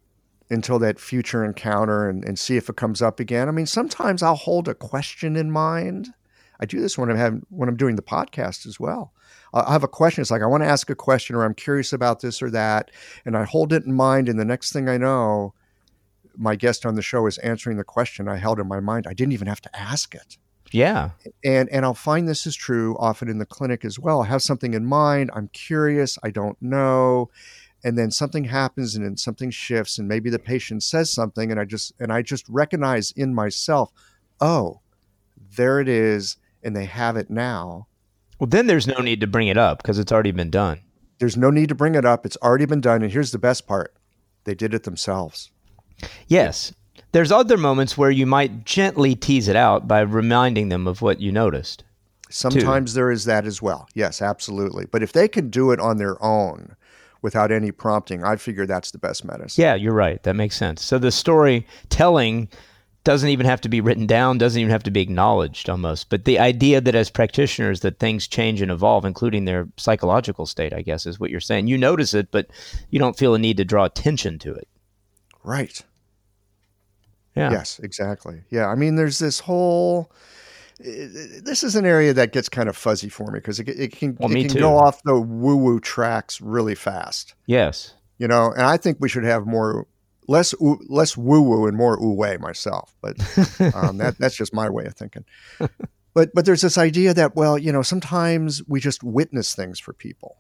[SPEAKER 2] until that future encounter and, and see if it comes up again. I mean, sometimes I'll hold a question in mind. I do this when I'm having when I'm doing the podcast as well. I have a question. It's like I want to ask a question, or I'm curious about this or that, and I hold it in mind. And the next thing I know, my guest on the show is answering the question I held in my mind. I didn't even have to ask it.
[SPEAKER 1] Yeah.
[SPEAKER 2] And and I'll find this is true often in the clinic as well. I have something in mind. I'm curious. I don't know. And then something happens and then something shifts and maybe the patient says something and I just and I just recognize in myself, oh, there it is, and they have it now.
[SPEAKER 1] Well, then there's no need to bring it up because it's already been done.
[SPEAKER 2] There's no need to bring it up. It's already been done. And here's the best part they did it themselves.
[SPEAKER 1] Yes. There's other moments where you might gently tease it out by reminding them of what you noticed.
[SPEAKER 2] Sometimes too. there is that as well. Yes, absolutely. But if they can do it on their own without any prompting, I figure that's the best medicine.
[SPEAKER 1] Yeah, you're right. That makes sense. So the storytelling doesn't even have to be written down, doesn't even have to be acknowledged almost. But the idea that as practitioners that things change and evolve, including their psychological state, I guess is what you're saying. You notice it, but you don't feel a need to draw attention to it.
[SPEAKER 2] Right.
[SPEAKER 1] Yeah.
[SPEAKER 2] Yes, exactly. Yeah. I mean, there's this whole. This is an area that gets kind of fuzzy for me because it, it, can,
[SPEAKER 1] well,
[SPEAKER 2] it can go off the woo woo tracks really fast.
[SPEAKER 1] Yes.
[SPEAKER 2] You know, and I think we should have more less less woo woo and more ooh way myself, but um, that that's just my way of thinking. But but there's this idea that well, you know, sometimes we just witness things for people,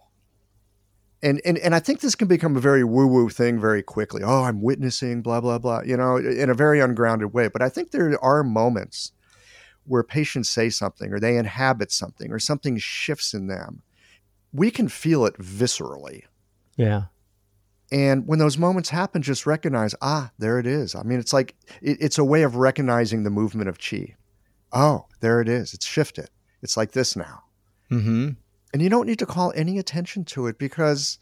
[SPEAKER 2] and and and I think this can become a very woo woo thing very quickly. Oh, I'm witnessing blah blah blah, you know, in a very ungrounded way. But I think there are moments where patients say something or they inhabit something or something shifts in them. We can feel it viscerally.
[SPEAKER 1] Yeah.
[SPEAKER 2] And when those moments happen, just recognize, ah, there it is. I mean, it's like it, it's a way of recognizing the movement of chi. Oh, there it is. It's shifted. It's like this now.
[SPEAKER 1] Mm-hmm.
[SPEAKER 2] And you don't need to call any attention to it because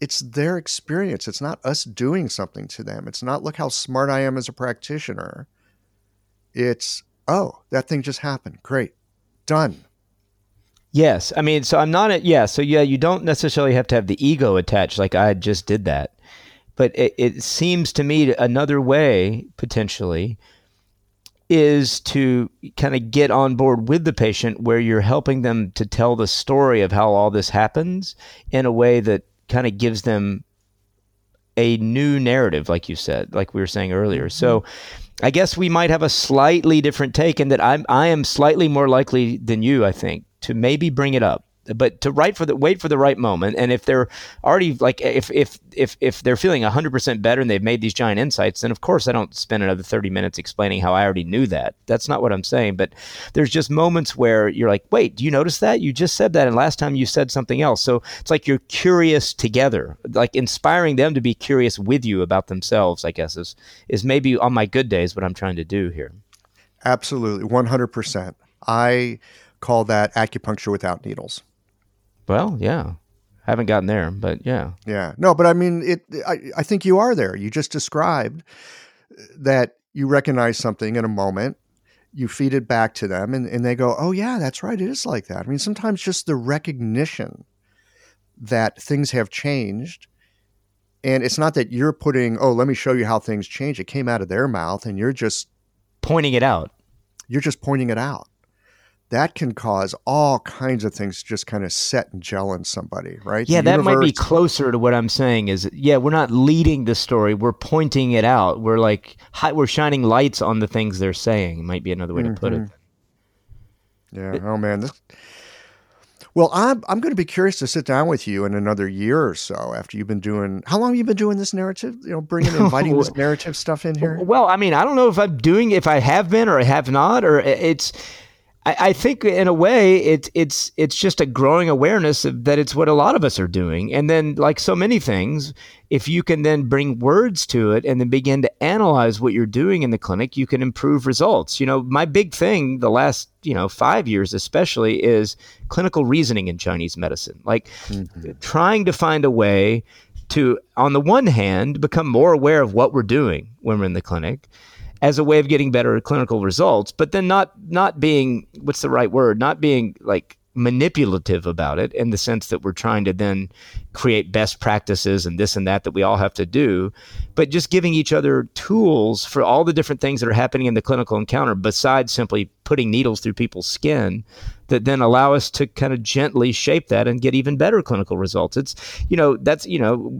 [SPEAKER 2] it's their experience. It's not us doing something to them. It's not, look how smart I am as a practitioner. It's, oh, that thing just happened. Great. Done.
[SPEAKER 1] Yes, I mean, so I'm not. A, yeah, so yeah, you don't necessarily have to have the ego attached. Like I just did that, but it, it seems to me another way potentially is to kind of get on board with the patient where you're helping them to tell the story of how all this happens in a way that kind of gives them a new narrative like you said like we were saying earlier so mm-hmm. i guess we might have a slightly different take in that i'm i am slightly more likely than you i think to maybe bring it up but to write for the wait for the right moment and if they're already like if if if if they're feeling 100% better and they've made these giant insights then of course i don't spend another 30 minutes explaining how i already knew that. That's not what i'm saying but there's just moments where you're like wait do you notice that? You just said that and last time you said something else. So it's like you're curious together. Like inspiring them to be curious with you about themselves i guess is is maybe on my good days what i'm trying to do here.
[SPEAKER 2] Absolutely. 100% i call that acupuncture without needles.
[SPEAKER 1] Well, yeah. Haven't gotten there, but yeah.
[SPEAKER 2] Yeah. No, but I mean it I, I think you are there. You just described that you recognize something in a moment, you feed it back to them and, and they go, Oh yeah, that's right, it is like that. I mean, sometimes just the recognition that things have changed. And it's not that you're putting, oh, let me show you how things change. It came out of their mouth and you're just
[SPEAKER 1] pointing it out.
[SPEAKER 2] You're just pointing it out that can cause all kinds of things to just kind of set and gel in somebody, right?
[SPEAKER 1] Yeah, the that universe... might be closer to what I'm saying. Is yeah, we're not leading the story; we're pointing it out. We're like we're shining lights on the things they're saying. Might be another way mm-hmm. to put it.
[SPEAKER 2] Mm-hmm. Yeah. But, oh man. This... Well, I'm I'm going to be curious to sit down with you in another year or so after you've been doing. How long have you been doing this narrative? You know, bringing inviting this narrative stuff in here.
[SPEAKER 1] Well, I mean, I don't know if I'm doing if I have been or I have not, or it's I, I think in a way it's it's it's just a growing awareness of that it's what a lot of us are doing. And then like so many things, if you can then bring words to it and then begin to analyze what you're doing in the clinic, you can improve results. You know, my big thing the last, you know, five years especially is clinical reasoning in Chinese medicine. Like mm-hmm. trying to find a way to, on the one hand, become more aware of what we're doing when we're in the clinic as a way of getting better clinical results, but then not not being what's the right word? Not being like manipulative about it in the sense that we're trying to then create best practices and this and that that we all have to do, but just giving each other tools for all the different things that are happening in the clinical encounter besides simply putting needles through people's skin that then allow us to kind of gently shape that and get even better clinical results. It's, you know, that's, you know,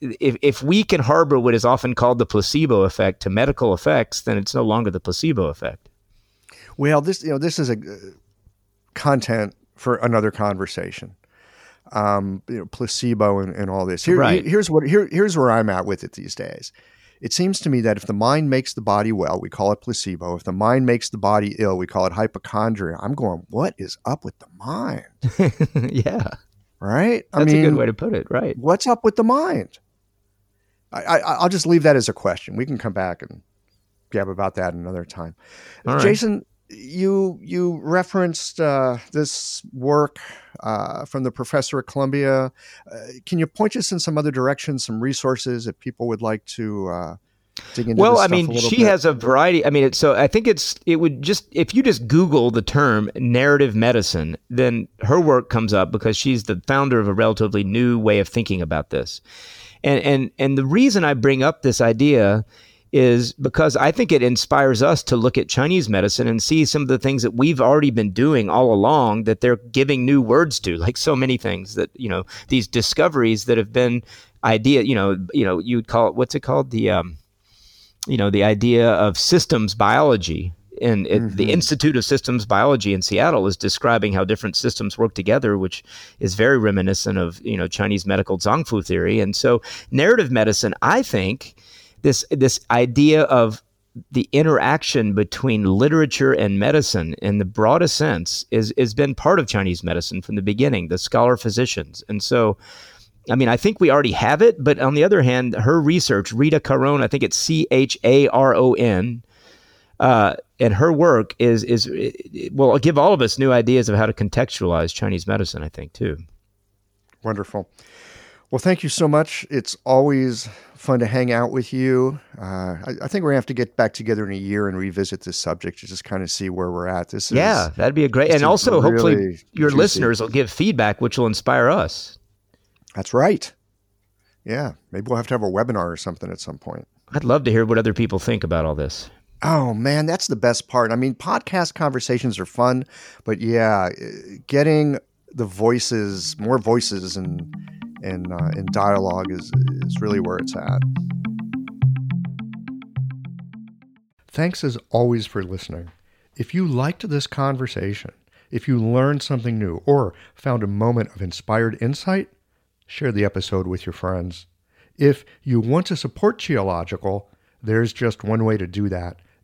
[SPEAKER 1] if, if we can harbor what is often called the placebo effect to medical effects, then it's no longer the placebo effect.
[SPEAKER 2] Well, this you know this is a uh, content for another conversation. Um, you know, placebo and, and all this. Here,
[SPEAKER 1] right.
[SPEAKER 2] Here's what here here's where I'm at with it these days. It seems to me that if the mind makes the body well, we call it placebo. If the mind makes the body ill, we call it hypochondria. I'm going, what is up with the mind?
[SPEAKER 1] yeah.
[SPEAKER 2] Right?
[SPEAKER 1] I That's mean, a good way to put it. Right.
[SPEAKER 2] What's up with the mind? I, I, I'll just leave that as a question. We can come back and gab about that another time. Jason, you you referenced uh, this work uh, from the professor at Columbia. Uh, can you point us in some other directions, some resources if people would like to uh.
[SPEAKER 1] Well, I mean, she
[SPEAKER 2] bit?
[SPEAKER 1] has a variety. I mean, it, so I think it's it would just if you just Google the term narrative medicine, then her work comes up because she's the founder of a relatively new way of thinking about this. And and and the reason I bring up this idea is because I think it inspires us to look at Chinese medicine and see some of the things that we've already been doing all along that they're giving new words to, like so many things that, you know, these discoveries that have been idea, you know, you know, you'd call it, what's it called? The, um, you know, the idea of systems biology. And it, mm-hmm. the Institute of Systems Biology in Seattle is describing how different systems work together, which is very reminiscent of you know Chinese medical zangfu theory. And so, narrative medicine, I think, this this idea of the interaction between literature and medicine in the broadest sense is has been part of Chinese medicine from the beginning, the scholar physicians. And so I mean, I think we already have it, but on the other hand, her research, Rita Charon, I think it's C H A R O N, uh, and her work is is will give all of us new ideas of how to contextualize Chinese medicine. I think too.
[SPEAKER 2] Wonderful. Well, thank you so much. It's always fun to hang out with you. Uh, I, I, think we're gonna have to get back together in a year and revisit this subject to just kind of see where we're at. This
[SPEAKER 1] is yeah, that'd be a great. And also, really hopefully, your juicy. listeners will give feedback, which will inspire us.
[SPEAKER 2] That's right. Yeah, maybe we'll have to have a webinar or something at some point.
[SPEAKER 1] I'd love to hear what other people think about all this.
[SPEAKER 2] Oh man, that's the best part. I mean, podcast conversations are fun, but yeah, getting the voices, more voices, and and uh, and dialogue is is really where it's at. Thanks as always for listening. If you liked this conversation, if you learned something new or found a moment of inspired insight, share the episode with your friends. If you want to support Qiological, there's just one way to do that.